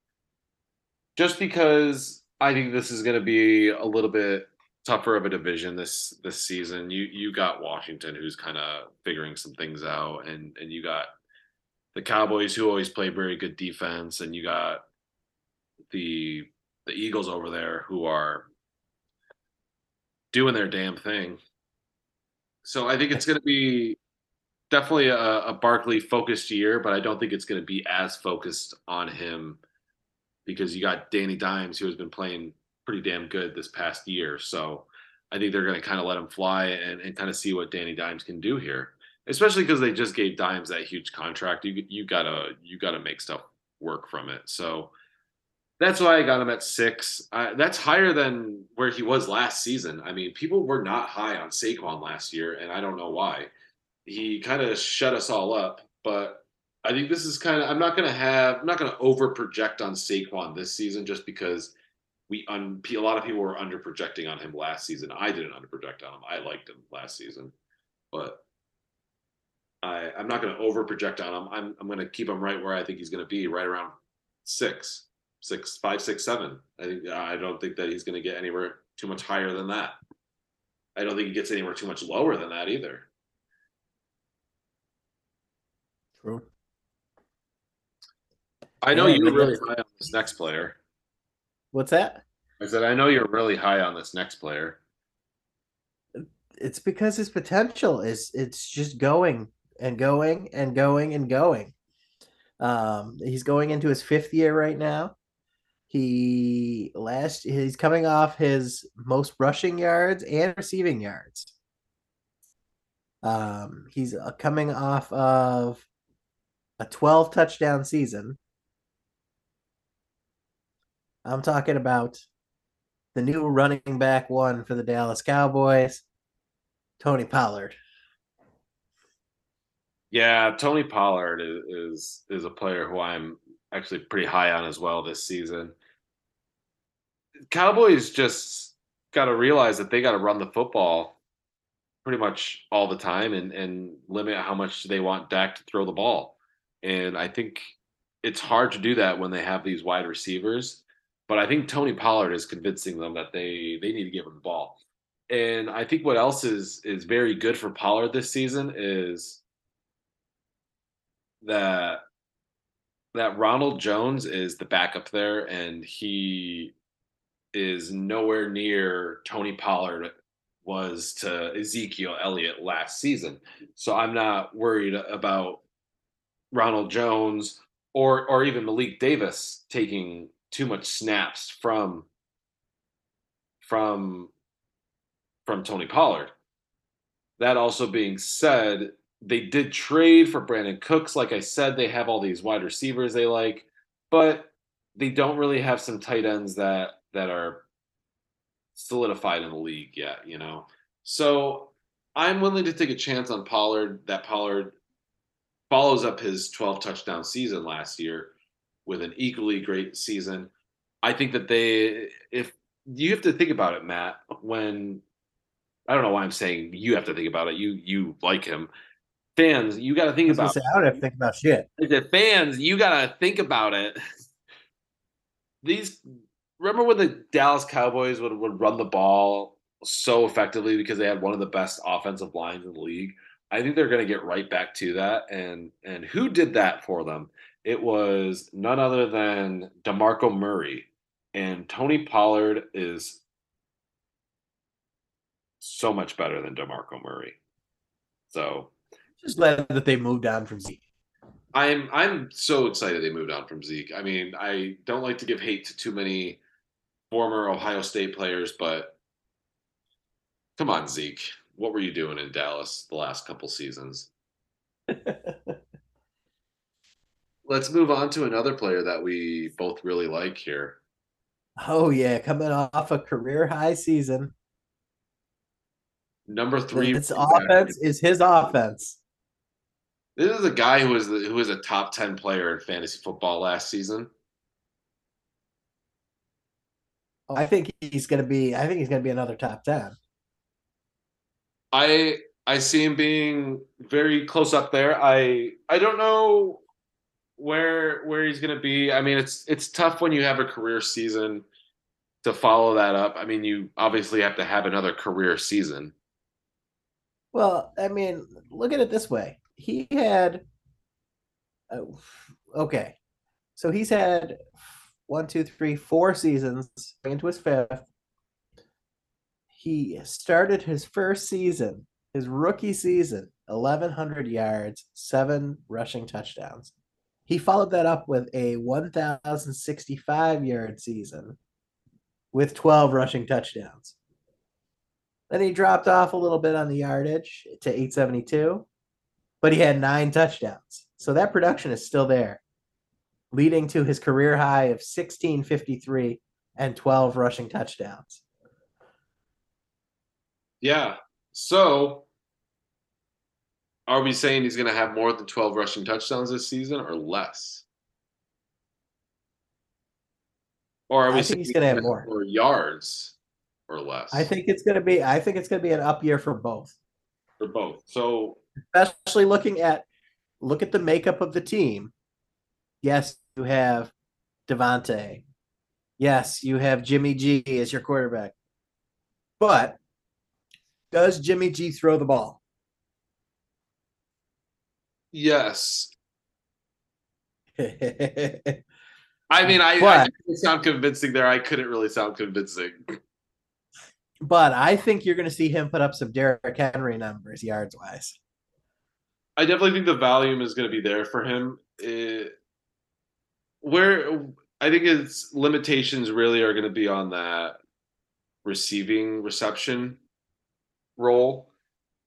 just because I think this is going to be a little bit tougher of a division this this season. You you got Washington who's kind of figuring some things out, and and you got the Cowboys who always play very good defense, and you got the the Eagles over there who are doing their damn thing. So I think it's going to be definitely a, a Barkley focused year, but I don't think it's going to be as focused on him because you got Danny Dimes who has been playing pretty damn good this past year. So I think they're going to kind of let him fly and, and kind of see what Danny Dimes can do here, especially because they just gave Dimes that huge contract. You you gotta you gotta make stuff work from it. So that's why I got him at six. Uh, that's higher than where he was last season. I mean, people were not high on Saquon last year, and I don't know why. He kind of shut us all up, but I think this is kind of. I'm not going to have. I'm not to over project on Saquon this season just because we un, a lot of people were under projecting on him last season. I didn't under project on him. I liked him last season, but I I'm not going to over project on him. I'm I'm going to keep him right where I think he's going to be, right around six, six, five, six, seven. I think I don't think that he's going to get anywhere too much higher than that. I don't think he gets anywhere too much lower than that either. True. I know Yeah, you're really guess- high on this next player. What's that? I said I know you're really high on this next player. It's because his potential is it's just going and going and going and going. Um, he's going into his fifth year right now. He last he's coming off his most rushing yards and receiving yards. Um, he's uh, coming off of a 12 touchdown season. I'm talking about the new running back one for the Dallas Cowboys, Tony Pollard. Yeah, Tony Pollard is, is is a player who I'm actually pretty high on as well this season. Cowboys just got to realize that they got to run the football pretty much all the time and and limit how much they want Dak to throw the ball. And I think it's hard to do that when they have these wide receivers. But I think Tony Pollard is convincing them that they they need to give him the ball. And I think what else is is very good for Pollard this season is that that Ronald Jones is the backup there, and he is nowhere near Tony Pollard was to Ezekiel Elliott last season. So I'm not worried about Ronald Jones or or even Malik Davis taking too much snaps from from from Tony Pollard. That also being said, they did trade for Brandin Cooks. Like I said, they have all these wide receivers they like, but they don't really have some tight ends that that are solidified in the league yet, you know. So I'm willing to take a chance on Pollard. That Pollard follows up his 12 touchdown season last year with an equally great season. I think that they, if you have to think about it, Matt, when I don't know why I'm saying you have to think about it. You you like him. Fans, you got to think about say, I don't have to think about shit. the fans, you gotta think about it. These remember when the Dallas Cowboys would, would run the ball so effectively because they had one of the best offensive lines in the league. I think they're gonna get right back to that. And and who did that for them? It was none other than DeMarco Murray. And Tony Pollard is so much better than DeMarco Murray. So Just glad that they moved on from Zeke. I'm I'm so excited they moved on from Zeke. I mean, I don't like to give hate to too many former Ohio State players, but come on, Zeke. What were you doing in Dallas the last couple seasons? Let's move on to another player that we both really like here. Oh yeah, coming off a career high season. Number three. His offense is his offense. This is a guy who was who was a top ten player in fantasy football last season. I think he's gonna be. I think he's gonna be another top ten. I I see him being very close up there. I I don't know where where he's going to be. I mean, it's it's tough when you have a career season to follow that up. I mean, you obviously have to have another career season. Well, I mean, look at it this way. He had uh, okay. So he's had one, two, three, four seasons into his fifth. He started his first season, his rookie season, 1,100 yards, seven rushing touchdowns. He followed that up with a 1,065 yard season with 12 rushing touchdowns. Then he dropped off a little bit on the yardage to 872, but he had nine touchdowns. So that production is still there, leading to his career high of 1653 and 12 rushing touchdowns. Yeah. So are we saying he's going to have more than 12 rushing touchdowns this season or less? Or are we I think he's going to have more. more yards or less? I think it's going to be I think it's going to be an up year for both. For both. So especially looking at look at the makeup of the team. Yes, you have Davante. Yes, you have Jimmy G as your quarterback. But does Jimmy G throw the ball? Yes. I mean, I, But- I sound convincing there. I couldn't really sound convincing. but I think you're going to see him put up some Derrick Henry numbers yards wise. I definitely think the volume is going to be there for him. It, where I think his limitations really are going to be on that receiving reception role.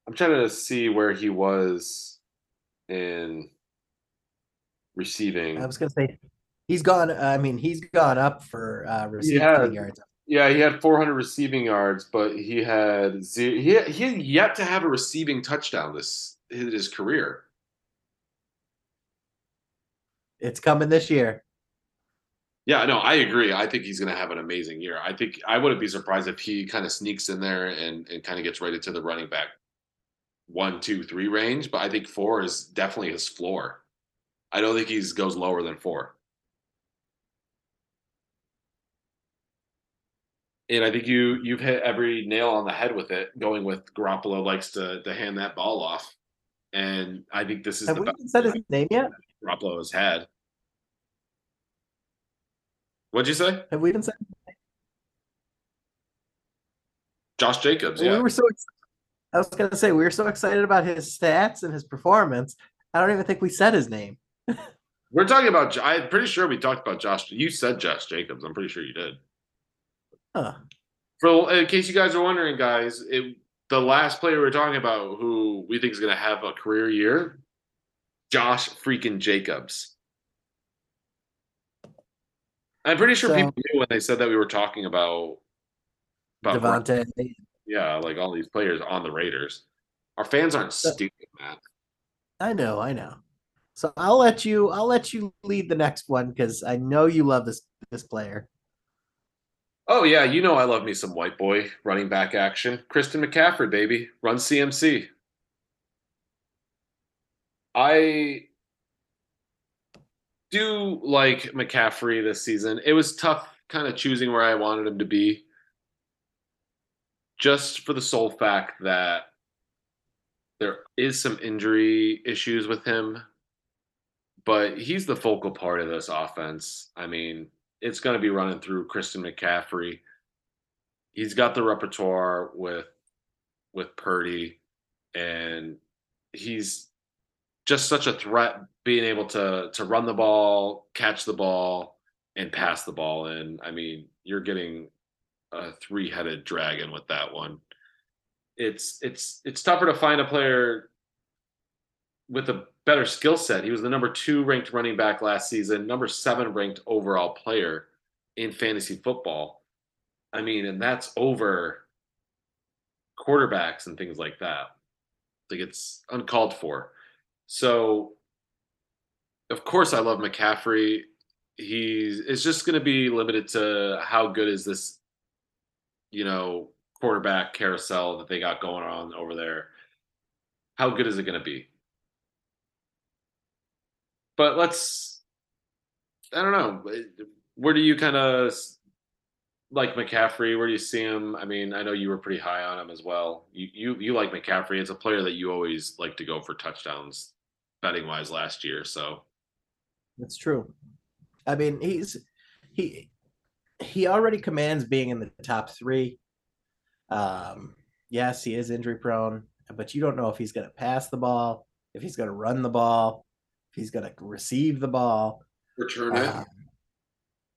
I'm trying to see where he was in receiving. I was going to say he's gone. I mean, he's gone up for uh, receiving Yeah. yards. Yeah, he had 400 receiving yards, but he had zero, he he had yet to have a receiving touchdown this his career. It's coming this year. Yeah, no, I agree. I think he's going to have an amazing year. I think I wouldn't be surprised if he kind of sneaks in there and, and kind of gets right into the running back one, two, three range. But I think four is definitely his floor. I don't think he goes lower than four. And I think you you've hit every nail on the head with it. Going with Garoppolo likes to to hand that ball off, and I think this is Have the we said his name yet? Garoppolo has had. What'd you say? Have we even said? Josh Jacobs, yeah. We were so. I was going to say we were so excited about his stats and his performance. I don't even think we said his name. We're talking about. I'm pretty sure we talked about Josh. You said Josh Jacobs. I'm pretty sure you did. Huh. For in case you guys are wondering, guys, it, the last player we are talking about who we think is going to have a career year, Josh freaking Jacobs. I'm pretty sure So- people knew when they said that we were talking about about Davante. yeah, like all these players on the Raiders. Our fans aren't stupid, man. I know, I know. So I'll let you. I'll let you lead the next one because I know you love this this player. Oh yeah, you know I love me some white boy running back action. Christian McCaffrey, baby, run CMC. I do like McCaffrey this season. It was tough kind of choosing where I wanted him to be. Just for the sole fact that there is some injury issues with him, but he's the focal part of this offense. I mean, it's going to be running through Christian McCaffrey. He's got the repertoire with with Purdy, and he's just such a threat being able to to run the ball, catch the ball, and pass the ball. And I mean, you're getting a three-headed dragon with that one. It's it's it's tougher to find a player with a better skill set. He was the number two ranked running back last season, number seven ranked overall player in fantasy football. I mean, and that's over quarterbacks and things like that. Like it's uncalled for. So, of course, I love McCaffrey. He's it's just going to be limited to how good is this, you know, quarterback carousel that they got going on over there. How good is it going to be? But let's, I don't know. Where do you kind of like McCaffrey? Where do you see him? I mean, I know you were pretty high on him as well. You you you like McCaffrey? It's a player that you always like to go for touchdowns, betting wise last year. So that's true. I mean, he's he he already commands being in the top three. Um, yes, he is injury prone, but you don't know if he's going to pass the ball, if he's going to run the ball, he's going to receive the ball. Return it. Um,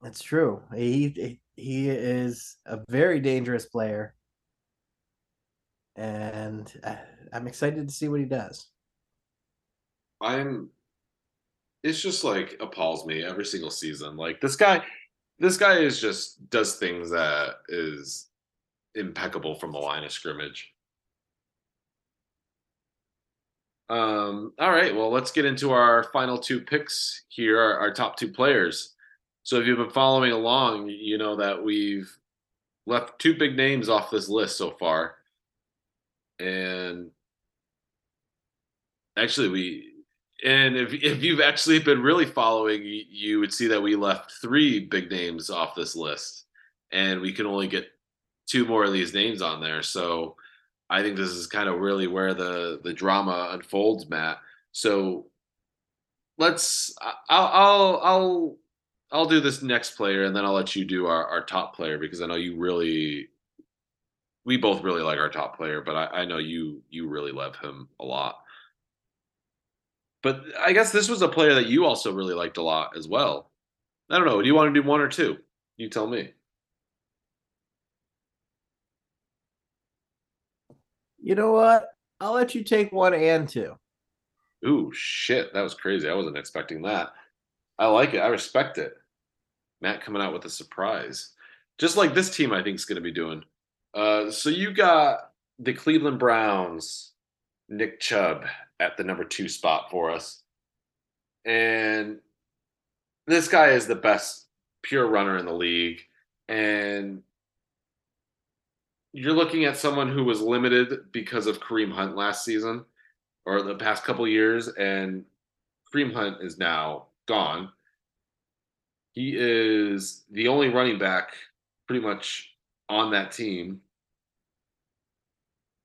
that's true. He he is a very dangerous player, and I'm excited to see what he does. I'm. It's just like appalls me every single season. Like this guy, this guy is just does things that is impeccable from the line of scrimmage. Um, all right, well, let's get into our final two picks here, our, our top two players. So if you've been following along, you know that we've left two big names off this list so far. And actually we and if if you've actually been really following, you, you would see that we left three big names off this list. And we can only get two more of these names on there. So I think this is kind of really where the the drama unfolds, Matt. So let's I'll I'll I'll I'll do this next player, and then I'll let you do our, our top player because I know you really, we both really like our top player, but I, I know you you really love him a lot. But I guess this was a player that you also really liked a lot as well. I don't know. Do you want to do one or two? You tell me. You know what? I'll let you take one and two. Ooh, shit. That was crazy. I wasn't expecting that. I like it. I respect it. Matt coming out with a surprise, just like this team I think is going to be doing. Uh, so you got the Cleveland Browns, Nick Chubb at the number two spot for us, and this guy is the best pure runner in the league, and you're looking at someone who was limited because of Kareem Hunt last season or the past couple years, and Kareem Hunt is now gone. He is the only running back pretty much on that team.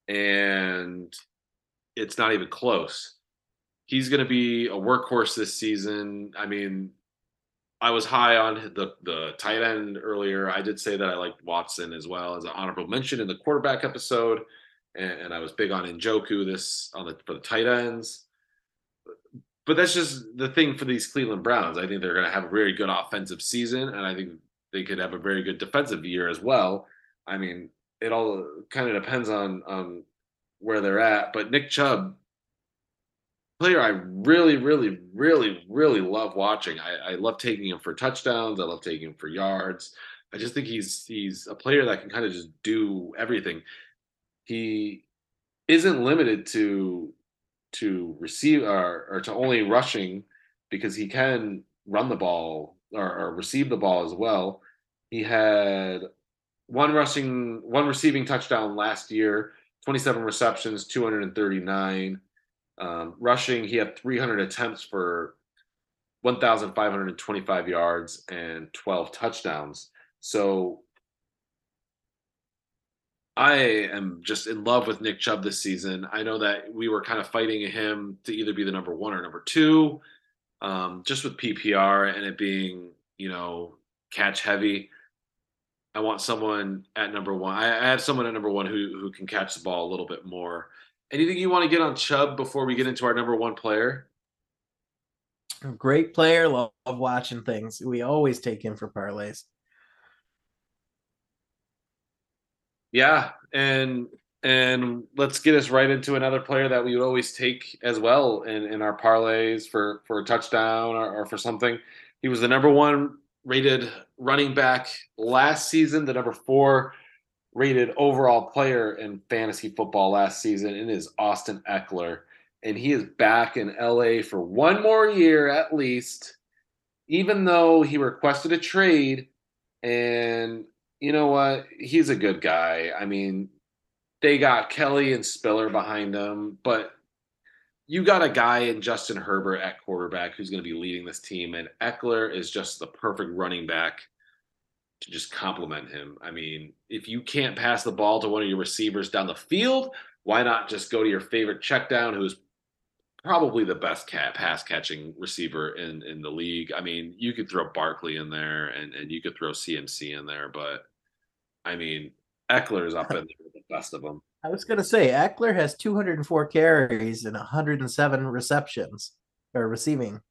And it's not even close. He's going to be a workhorse this season. I mean, I was high on the the tight end earlier. I did say that I liked Watson as well as an honorable mention in the quarterback episode, and, and I was big on Njoku this on the for the tight ends but that's just the thing for these Cleveland Browns. I think they're going to have a very good offensive season, and I think they could have a very good defensive year as well. I mean, it all kind of depends on on where they're at. But Nick Chubb, player I really, really, really, really love watching. I, I love taking him for touchdowns. I love taking him for yards. I just think he's he's a player that can kind of just do everything. He isn't limited to to receive or, or to only rushing because he can run the ball or, or receive the ball as well. He had one rushing, one receiving touchdown last year, 27 receptions, 239. Um, rushing, he had 300 attempts for 1,525 yards and 12 touchdowns. So I am just in love with Nick Chubb this season. I know that we were kind of fighting him to either be the number one or number two, um, just with PPR and it being, you know, catch heavy. I want someone at number one. I, I have someone at number one who who can catch the ball a little bit more. Anything you want to get on Chubb before we get into our number one player? Great player, love, love watching things. We always take him for parlays. Yeah, and and let's get us right into another player that we would always take as well in, in our parlays for for a touchdown or, or for something. He was the number one rated running back last season, the number four rated overall player in fantasy football last season, and is Austin Ekeler. And he is back in LA for one more year at least, even though he requested a trade. And you know what? He's a good guy. I mean, they got Kelley and Spiller behind him, but you got a guy in Justin Herbert at quarterback who's going to be leading this team, and Ekeler is just the perfect running back to just compliment him. I mean, if you can't pass the ball to one of your receivers down the field, why not just go to your favorite check down who's probably the best cat pass catching receiver in in the league. I mean, you could throw Barkley in there and and you could throw CMC in there, but I mean, Ekeler is up in there with the best of them. I was gonna say Ekeler has 204 carries and 107 receptions or receiving.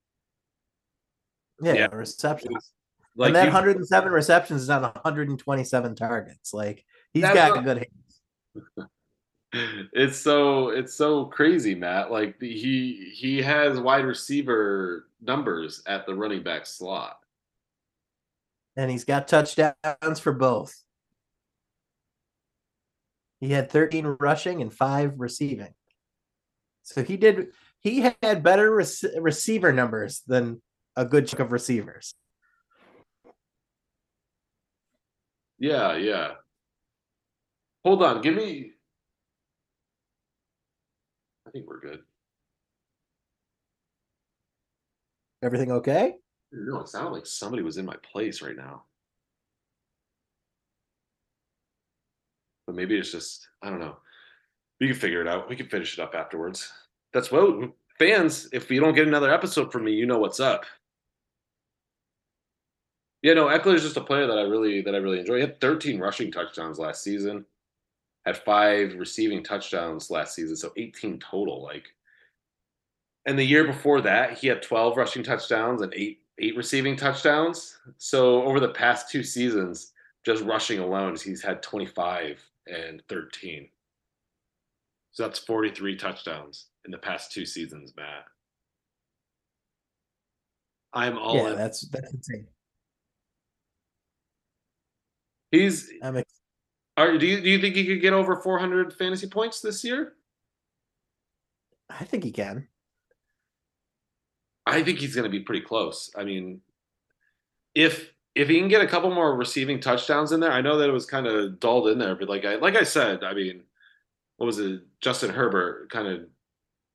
Yeah, yeah. receptions. Like and that you, 107 receptions is on 127 targets. Like he's got a, good hands. it's so it's so crazy, Matt. Like he he has wide receiver numbers at the running back slot, and he's got touchdowns for both. He had 13 rushing and five receiving. So he did. He had better rec- receiver numbers than a good chunk of receivers. Yeah, yeah. Hold on, give me I think we're good. Everything okay? No, it sounded like somebody was in my place right now. But maybe it's just, I don't know. We can figure it out. We can finish it up afterwards. That's what fans, if you don't get another episode from me, you know what's up. Yeah, no, Ekeler is just a player that I really that I really enjoy. He had 13 rushing touchdowns last season had five receiving touchdowns last season, so 18 total. Like, and the year before that, he had 12 rushing touchdowns and eight eight receiving touchdowns. So over the past two seasons, just rushing alone, he's had 25 and 13. So that's 43 touchdowns in the past two seasons, Matt. I'm all yeah, in. that's that's insane. He's I'm ex- are, do you do you think he could get over 400 fantasy points this year? I think he can. I think he's going to be pretty close. I mean, if if he can get a couple more receiving touchdowns in there, I know that it was kind of dulled in there, but like I like I said, I mean, what was it? Justin Herbert kind of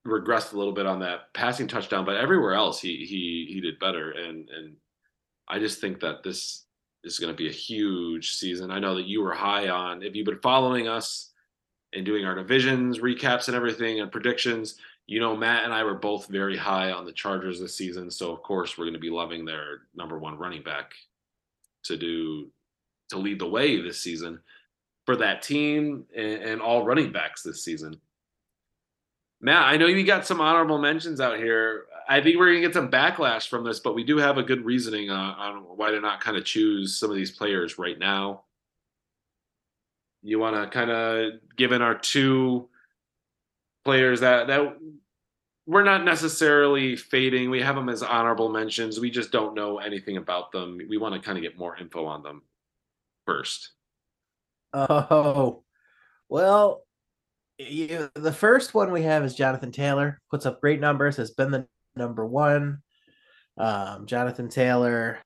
regressed a little bit on that passing touchdown, but everywhere else he he he did better, and and I just think that this is going to be a huge season. I know that you were high on, if you've been following us and doing our divisions, recaps, and everything, and predictions, you know, Matt and I were both very high on the Chargers this season. So, of course, we're going to be loving their number one running back to do, to lead the way this season for that team and, and all running backs this season. Matt, I know you got some honorable mentions out here. I think we're gonna get some backlash from this, but we do have a good reasoning on, on why to not kind of choose some of these players right now. You want to kind of give in our two players that that we're not necessarily fading. We have them as honorable mentions. We just don't know anything about them. We want to kind of get more info on them first. Oh, well, you, the first one we have is Jonathan Taylor. Puts up great numbers. Has been the number one. Um, Jonathan Taylor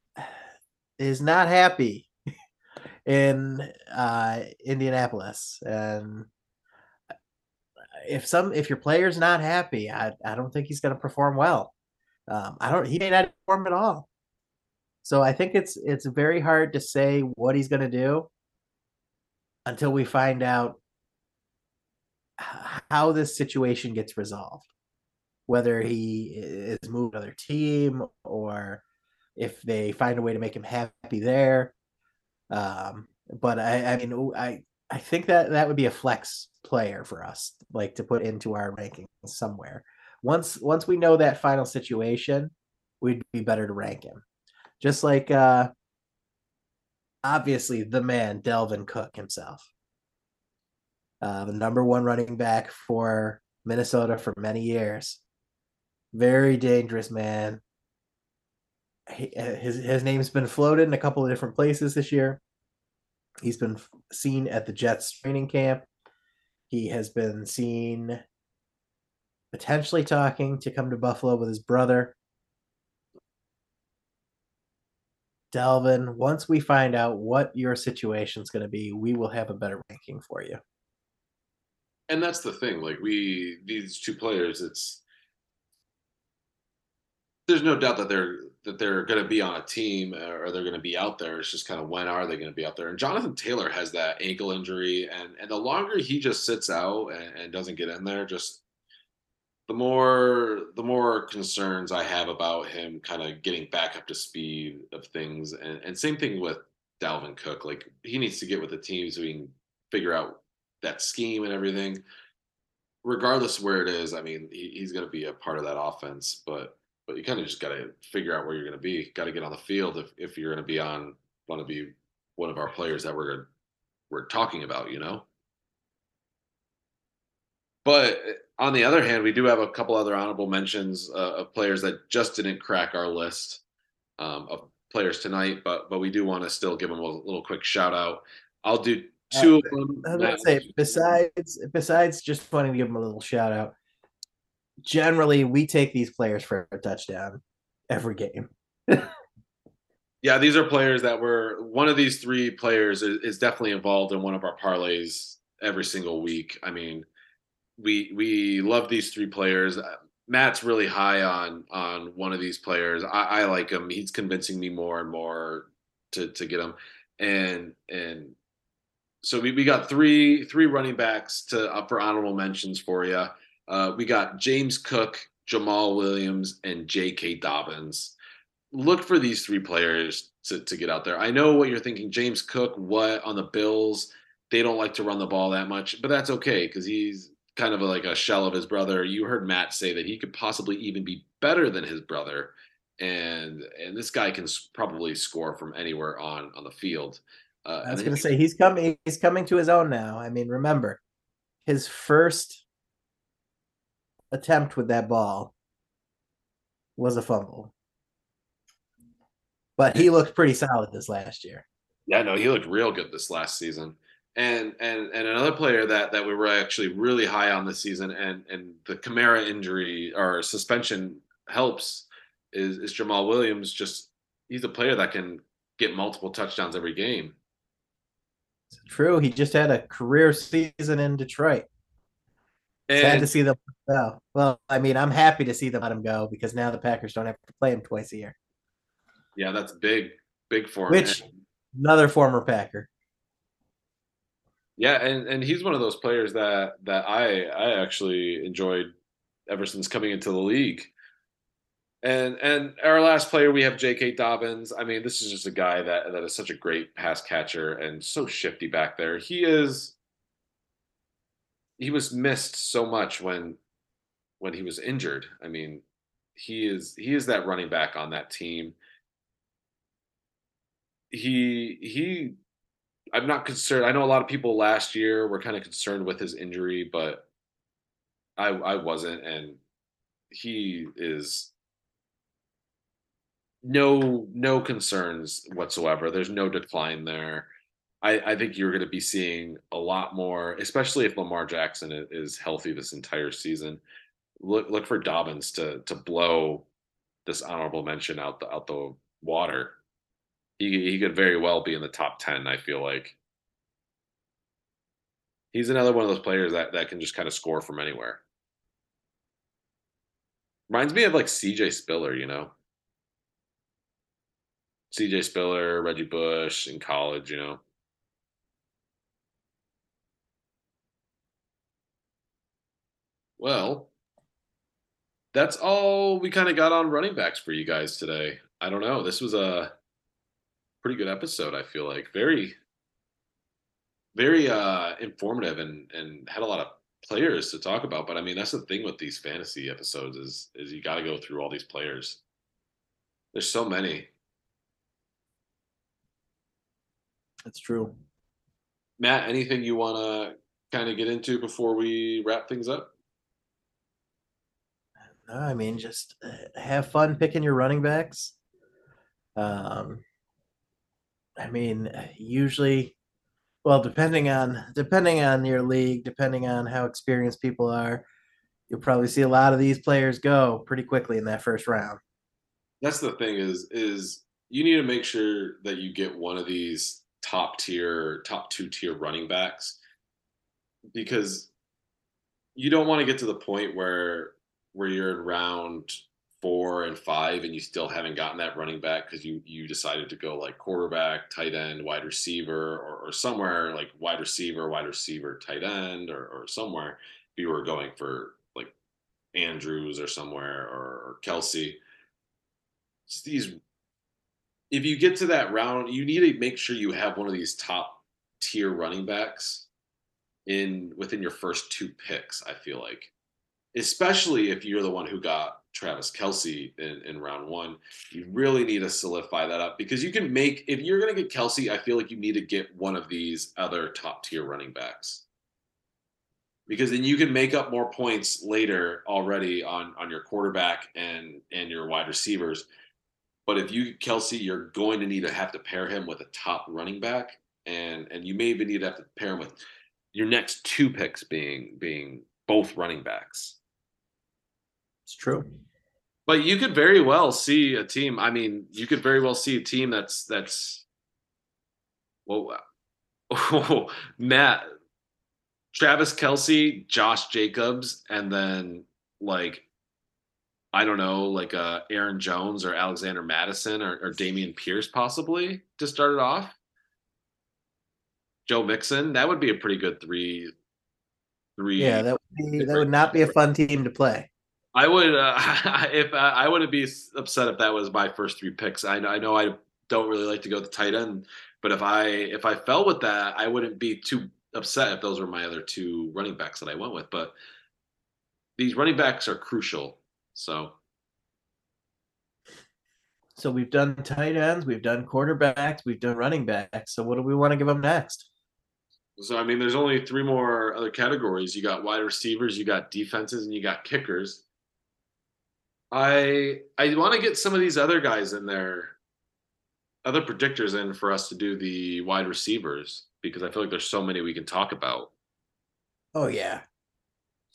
is not happy in uh, Indianapolis, and if some if your player's not happy, I I don't think he's going to perform well. Um, I don't. He may not perform at all. So I think it's it's very hard to say what he's going to do until we find out how this situation gets resolved, whether he is moved to another team or if they find a way to make him happy there. Um, but I, I mean, I I think that that would be a flex player for us, like to put into our rankings somewhere. Once once we know that final situation, we'd be better to rank him. Just like uh obviously the man Dalvin Cook himself. Uh, the number one running back for Minnesota for many years. Very dangerous man. Uh, his his name's been floated in a couple of different places this year. He's been seen at the Jets training camp. He has been seen potentially talking to come to Buffalo with his brother. Dalvin, once we find out what your situation is going to be, we will have a better ranking for you. And that's the thing. Like we, these two players, it's there's no doubt that they're that they're going to be on a team or they're going to be out there. It's just kind of when are they going to be out there? And Jonathan Taylor has that ankle injury, and and the longer he just sits out and, and doesn't get in there, just the more the more concerns I have about him kind of getting back up to speed of things. And, and same thing with Dalvin Cook. Like he needs to get with the team so he can figure out that scheme and everything. Regardless where it is, I mean, he, he's going to be a part of that offense. But but you kind of just got to figure out where you're going to be. Got to get on the field if if you're going to be on want to be one of our players that we're we're talking about. You know. But on the other hand, we do have a couple other honorable mentions uh, of players that just didn't crack our list um, of players tonight, but but we do want to still give them a little quick shout out. I'll do uh, two uh, of them. I was say besides besides just wanting to give them a little shout out. Generally, we take these players for a touchdown every game. yeah, these are players that were one of these three players is, is definitely involved in one of our parlays every single week. I mean, we we love these three players. Uh, Matt's really high on on one of these players. I, I like him. He's convincing me more and more to to get him. And and so we, we got three three running backs to up for honorable mentions for you. Uh, we got James Cook, Jamaal Williams, and J.K. Dobbins. Look for these three players to, to get out there. I know what you're thinking. James Cook, what on the Bills? They don't like to run the ball that much, but that's okay because he's kind of like a shell of his brother. You heard Matt say that he could possibly even be better than his brother, and and this guy can probably score from anywhere on on the field. Uh, I was going to say he's coming. He's coming to his own now. I mean, remember his first attempt with that ball was a fumble, but he looked pretty solid this last year. Yeah, no, he looked real good this last season and and and another player that that we were actually really high on this season, and and the Kamara injury or suspension helps is is Jamaal Williams. Just he's a player that can get multiple touchdowns every game. True, he just had a career season in Detroit. And, Sad to see them go. Well, I mean, I'm happy to see them let him go because now the Packers don't have to play him twice a year. Yeah, that's big, big for him. Which another former Packer. Yeah, and and he's one of those players that that I I actually enjoyed ever since coming into the league. And and our last player we have J.K. Dobbins. I mean, this is just a guy that that is such a great pass catcher and so shifty back there. He is he was missed so much when when he was injured. I mean, he is he is that running back on that team. He he I'm not concerned. I know a lot of people last year were kind of concerned with his injury, but I I wasn't, and he is no no concerns whatsoever. There's no decline there. I, I think you're going to be seeing a lot more, especially if Lamar Jackson is healthy this entire season. Look look for Dobbins to to blow this honorable mention out the out the water he he could very well be in the top ten. I feel like he's another one of those players that that can just kind of score from anywhere. Reminds me of like C.J. Spiller, you know. C.J. Spiller, Reggie Bush in college, you know. Well, that's all we kind of got on running backs for you guys today. I don't know. This was a pretty good episode. I feel like very, very uh, informative and and had a lot of players to talk about. But I mean, that's the thing with these fantasy episodes is is you got to go through all these players. There's so many. That's true. Matt, anything you want to kind of get into before we wrap things up? I mean, just uh, have fun picking your running backs. Um, I mean, usually, well, depending on depending on your league, depending on how experienced people are, you'll probably see a lot of these players go pretty quickly in that first round. That's the thing is is you need to make sure that you get one of these top tier, top two tier running backs because you don't want to get to the point where where you're in round four and five and you still haven't gotten that running back because you you decided to go like quarterback, tight end, wide receiver, or, or somewhere like wide receiver, wide receiver, tight end, or, or somewhere if you were going for like Andrews or somewhere or, Kelce. It's these if you get to that round, you need to make sure you have one of these top tier running backs in within your first two picks. I feel like, especially if you're the one who got Travis Kelce in, in round one, you really need to solidify that up because you can make if you're going to get Kelce, I feel like you need to get one of these other top tier running backs. Because then you can make up more points later already on on your quarterback and and your wide receivers. But if you Kelce, you're going to need to have to pair him with a top running back, and and you may even need to have to pair him with your next two picks being being both running backs. It's true. But you could very well see a team. I mean, you could very well see a team that's that's well, oh, Matt, Travis Kelce, Josh Jacobs, and then like I don't know, like uh, Aaron Jones or Alexander Mattison or, or Dameon Pierce possibly to start it off. Joe Mixon, that would be a pretty good three. Three. Yeah, that would be that would not be a fun team to play. I would uh, if uh, I wouldn't be upset if that was my first three picks. I, I know I don't really like to go the tight end, but if I if I fell with that, I wouldn't be too upset if those were my other two running backs that I went with. But these running backs are crucial so so we've done tight ends, we've done quarterbacks, we've done running backs. So what do we want to give them next? So I mean, there's only three more other categories. You got wide receivers, you got defenses, and you got kickers. I I want to get some of these other guys in there, other predictors in for us to do the wide receivers because I feel like there's so many we can talk about. Oh yeah,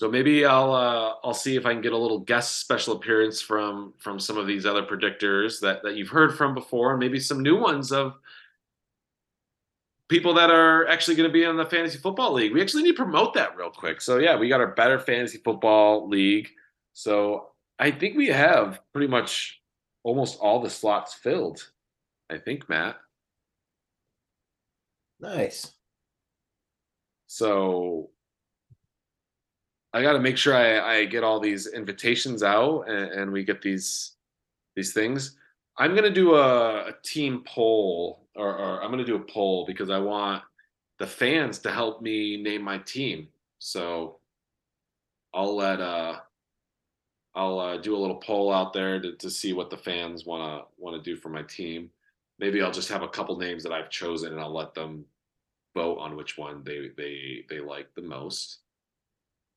so maybe I'll uh, I'll see if I can get a little guest special appearance from from some of these other predictors that that you've heard from before, and maybe some new ones of people that are actually going to be in the fantasy football league. We actually need to promote that real quick. So yeah, we got our Bettor fantasy football league. So I think we have pretty much almost all the slots filled. I think Matt. Nice. So I got to make sure I, I get all these invitations out and, and we get these these things. I'm gonna do a, a team poll, or, or I'm gonna do a poll because I want the fans to help me name my team. So I'll let uh I'll uh, do a little poll out there to, to see what the fans wanna wanna do for my team. Maybe I'll just have a couple names that I've chosen and I'll let them vote on which one they they they like the most.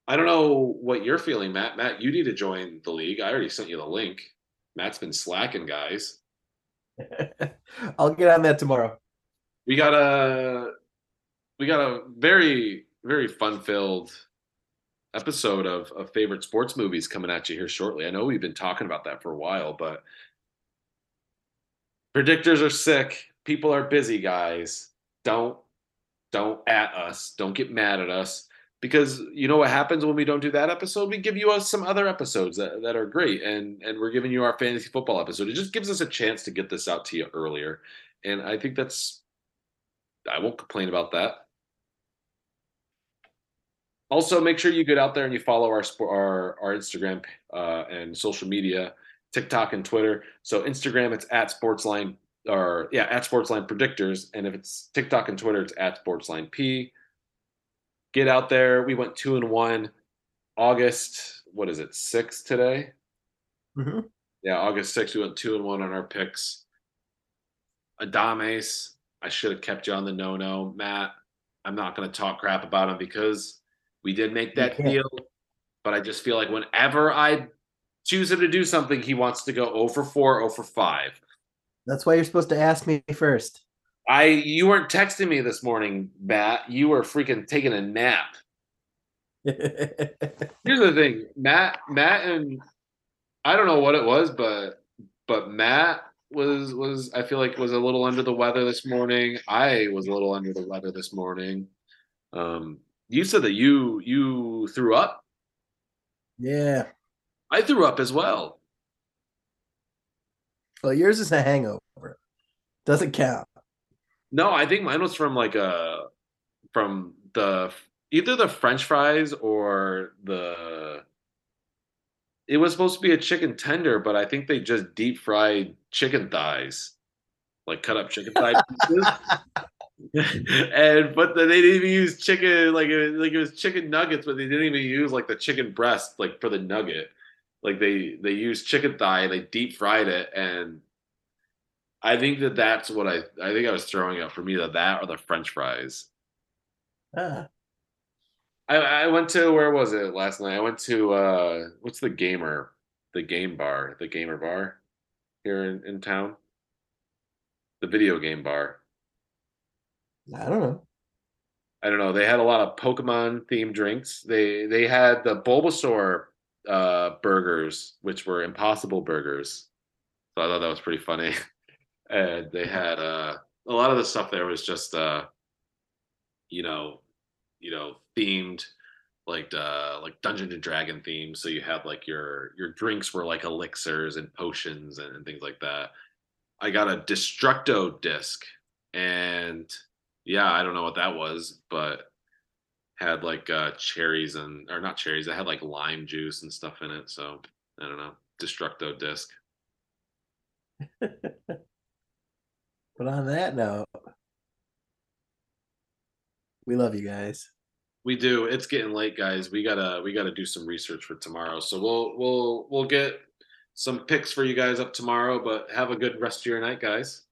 I don't know what you're feeling, Matt. Matt, you need to join the league. I already sent you the link. Matt's been slacking, guys. I'll get on that tomorrow. We got a we got a very very fun filled episode of, of favorite sports movies coming at you here shortly. I know we've been talking about that for a while, but predictors are sick. People are busy, guys. Don't don't at us. Don't get mad at us because you know what happens when we don't do that episode we give you uh, some other episodes that, that are great and and we're giving you our fantasy football episode it just gives us a chance to get this out to you earlier and i think that's i won't complain about that also make sure you get out there and you follow our our, our instagram uh, and social media tiktok and twitter so instagram it's at sportsline or yeah at sportsline predictors and if it's tiktok and twitter it's at sportsline p get out there. We went two and one. August, what is it, six today? Mm-hmm. Yeah, August sixth, we went two and one on our picks. Adames, I should have kept you on the no no. Matt, I'm not going to talk crap about him because we did make that deal. But I just feel like whenever I choose him to do something, he wants to go over 4, over 5. That's why you're supposed to ask me first. I you weren't texting me this morning, Matt. You were freaking taking a nap. Here's the thing, Matt, Matt and I don't know what it was, but but Matt was was I feel like was a little under the weather this morning. I was a little under the weather this morning. Um you said that you you threw up. yeah. I threw up as well. Well, yours is a hangover. Doesn't count. No, I think mine was from like a from the either the French fries or the. It was supposed to be a chicken tender, but I think they just deep fried chicken thighs, like cut up chicken thigh pieces. and but then they didn't even use chicken like it, like it was chicken nuggets, but they didn't even use like the chicken breast like for the nugget. Like they they used chicken thigh, they deep fried it, and I think that that's what I I think I was throwing up for me that that or the French fries. Ah, I I went to where was it last night? I went to uh what's the gamer the game bar the gamer bar here in, in town the video game bar. I don't know. I don't know. They had a lot of Pokemon themed drinks. They they had the Bulbasaur uh, burgers, which were Impossible burgers. So I thought that was pretty funny. and they had uh, a lot of the stuff there was just uh, you know, you know, themed like uh like Dungeon and Dragon themed. So you had like your your drinks were like elixirs and potions and, and things like that. I got a Destructo disc and yeah, I don't know what that was, but had like uh cherries and or not cherries, it had like lime juice and stuff in it. So I don't know. Destructo disc. But on that note, we love you guys. We do. It's getting late, guys. We gotta we gotta do some research for tomorrow. So we'll we'll we'll get some picks for you guys up tomorrow, but have a good rest of your night, guys.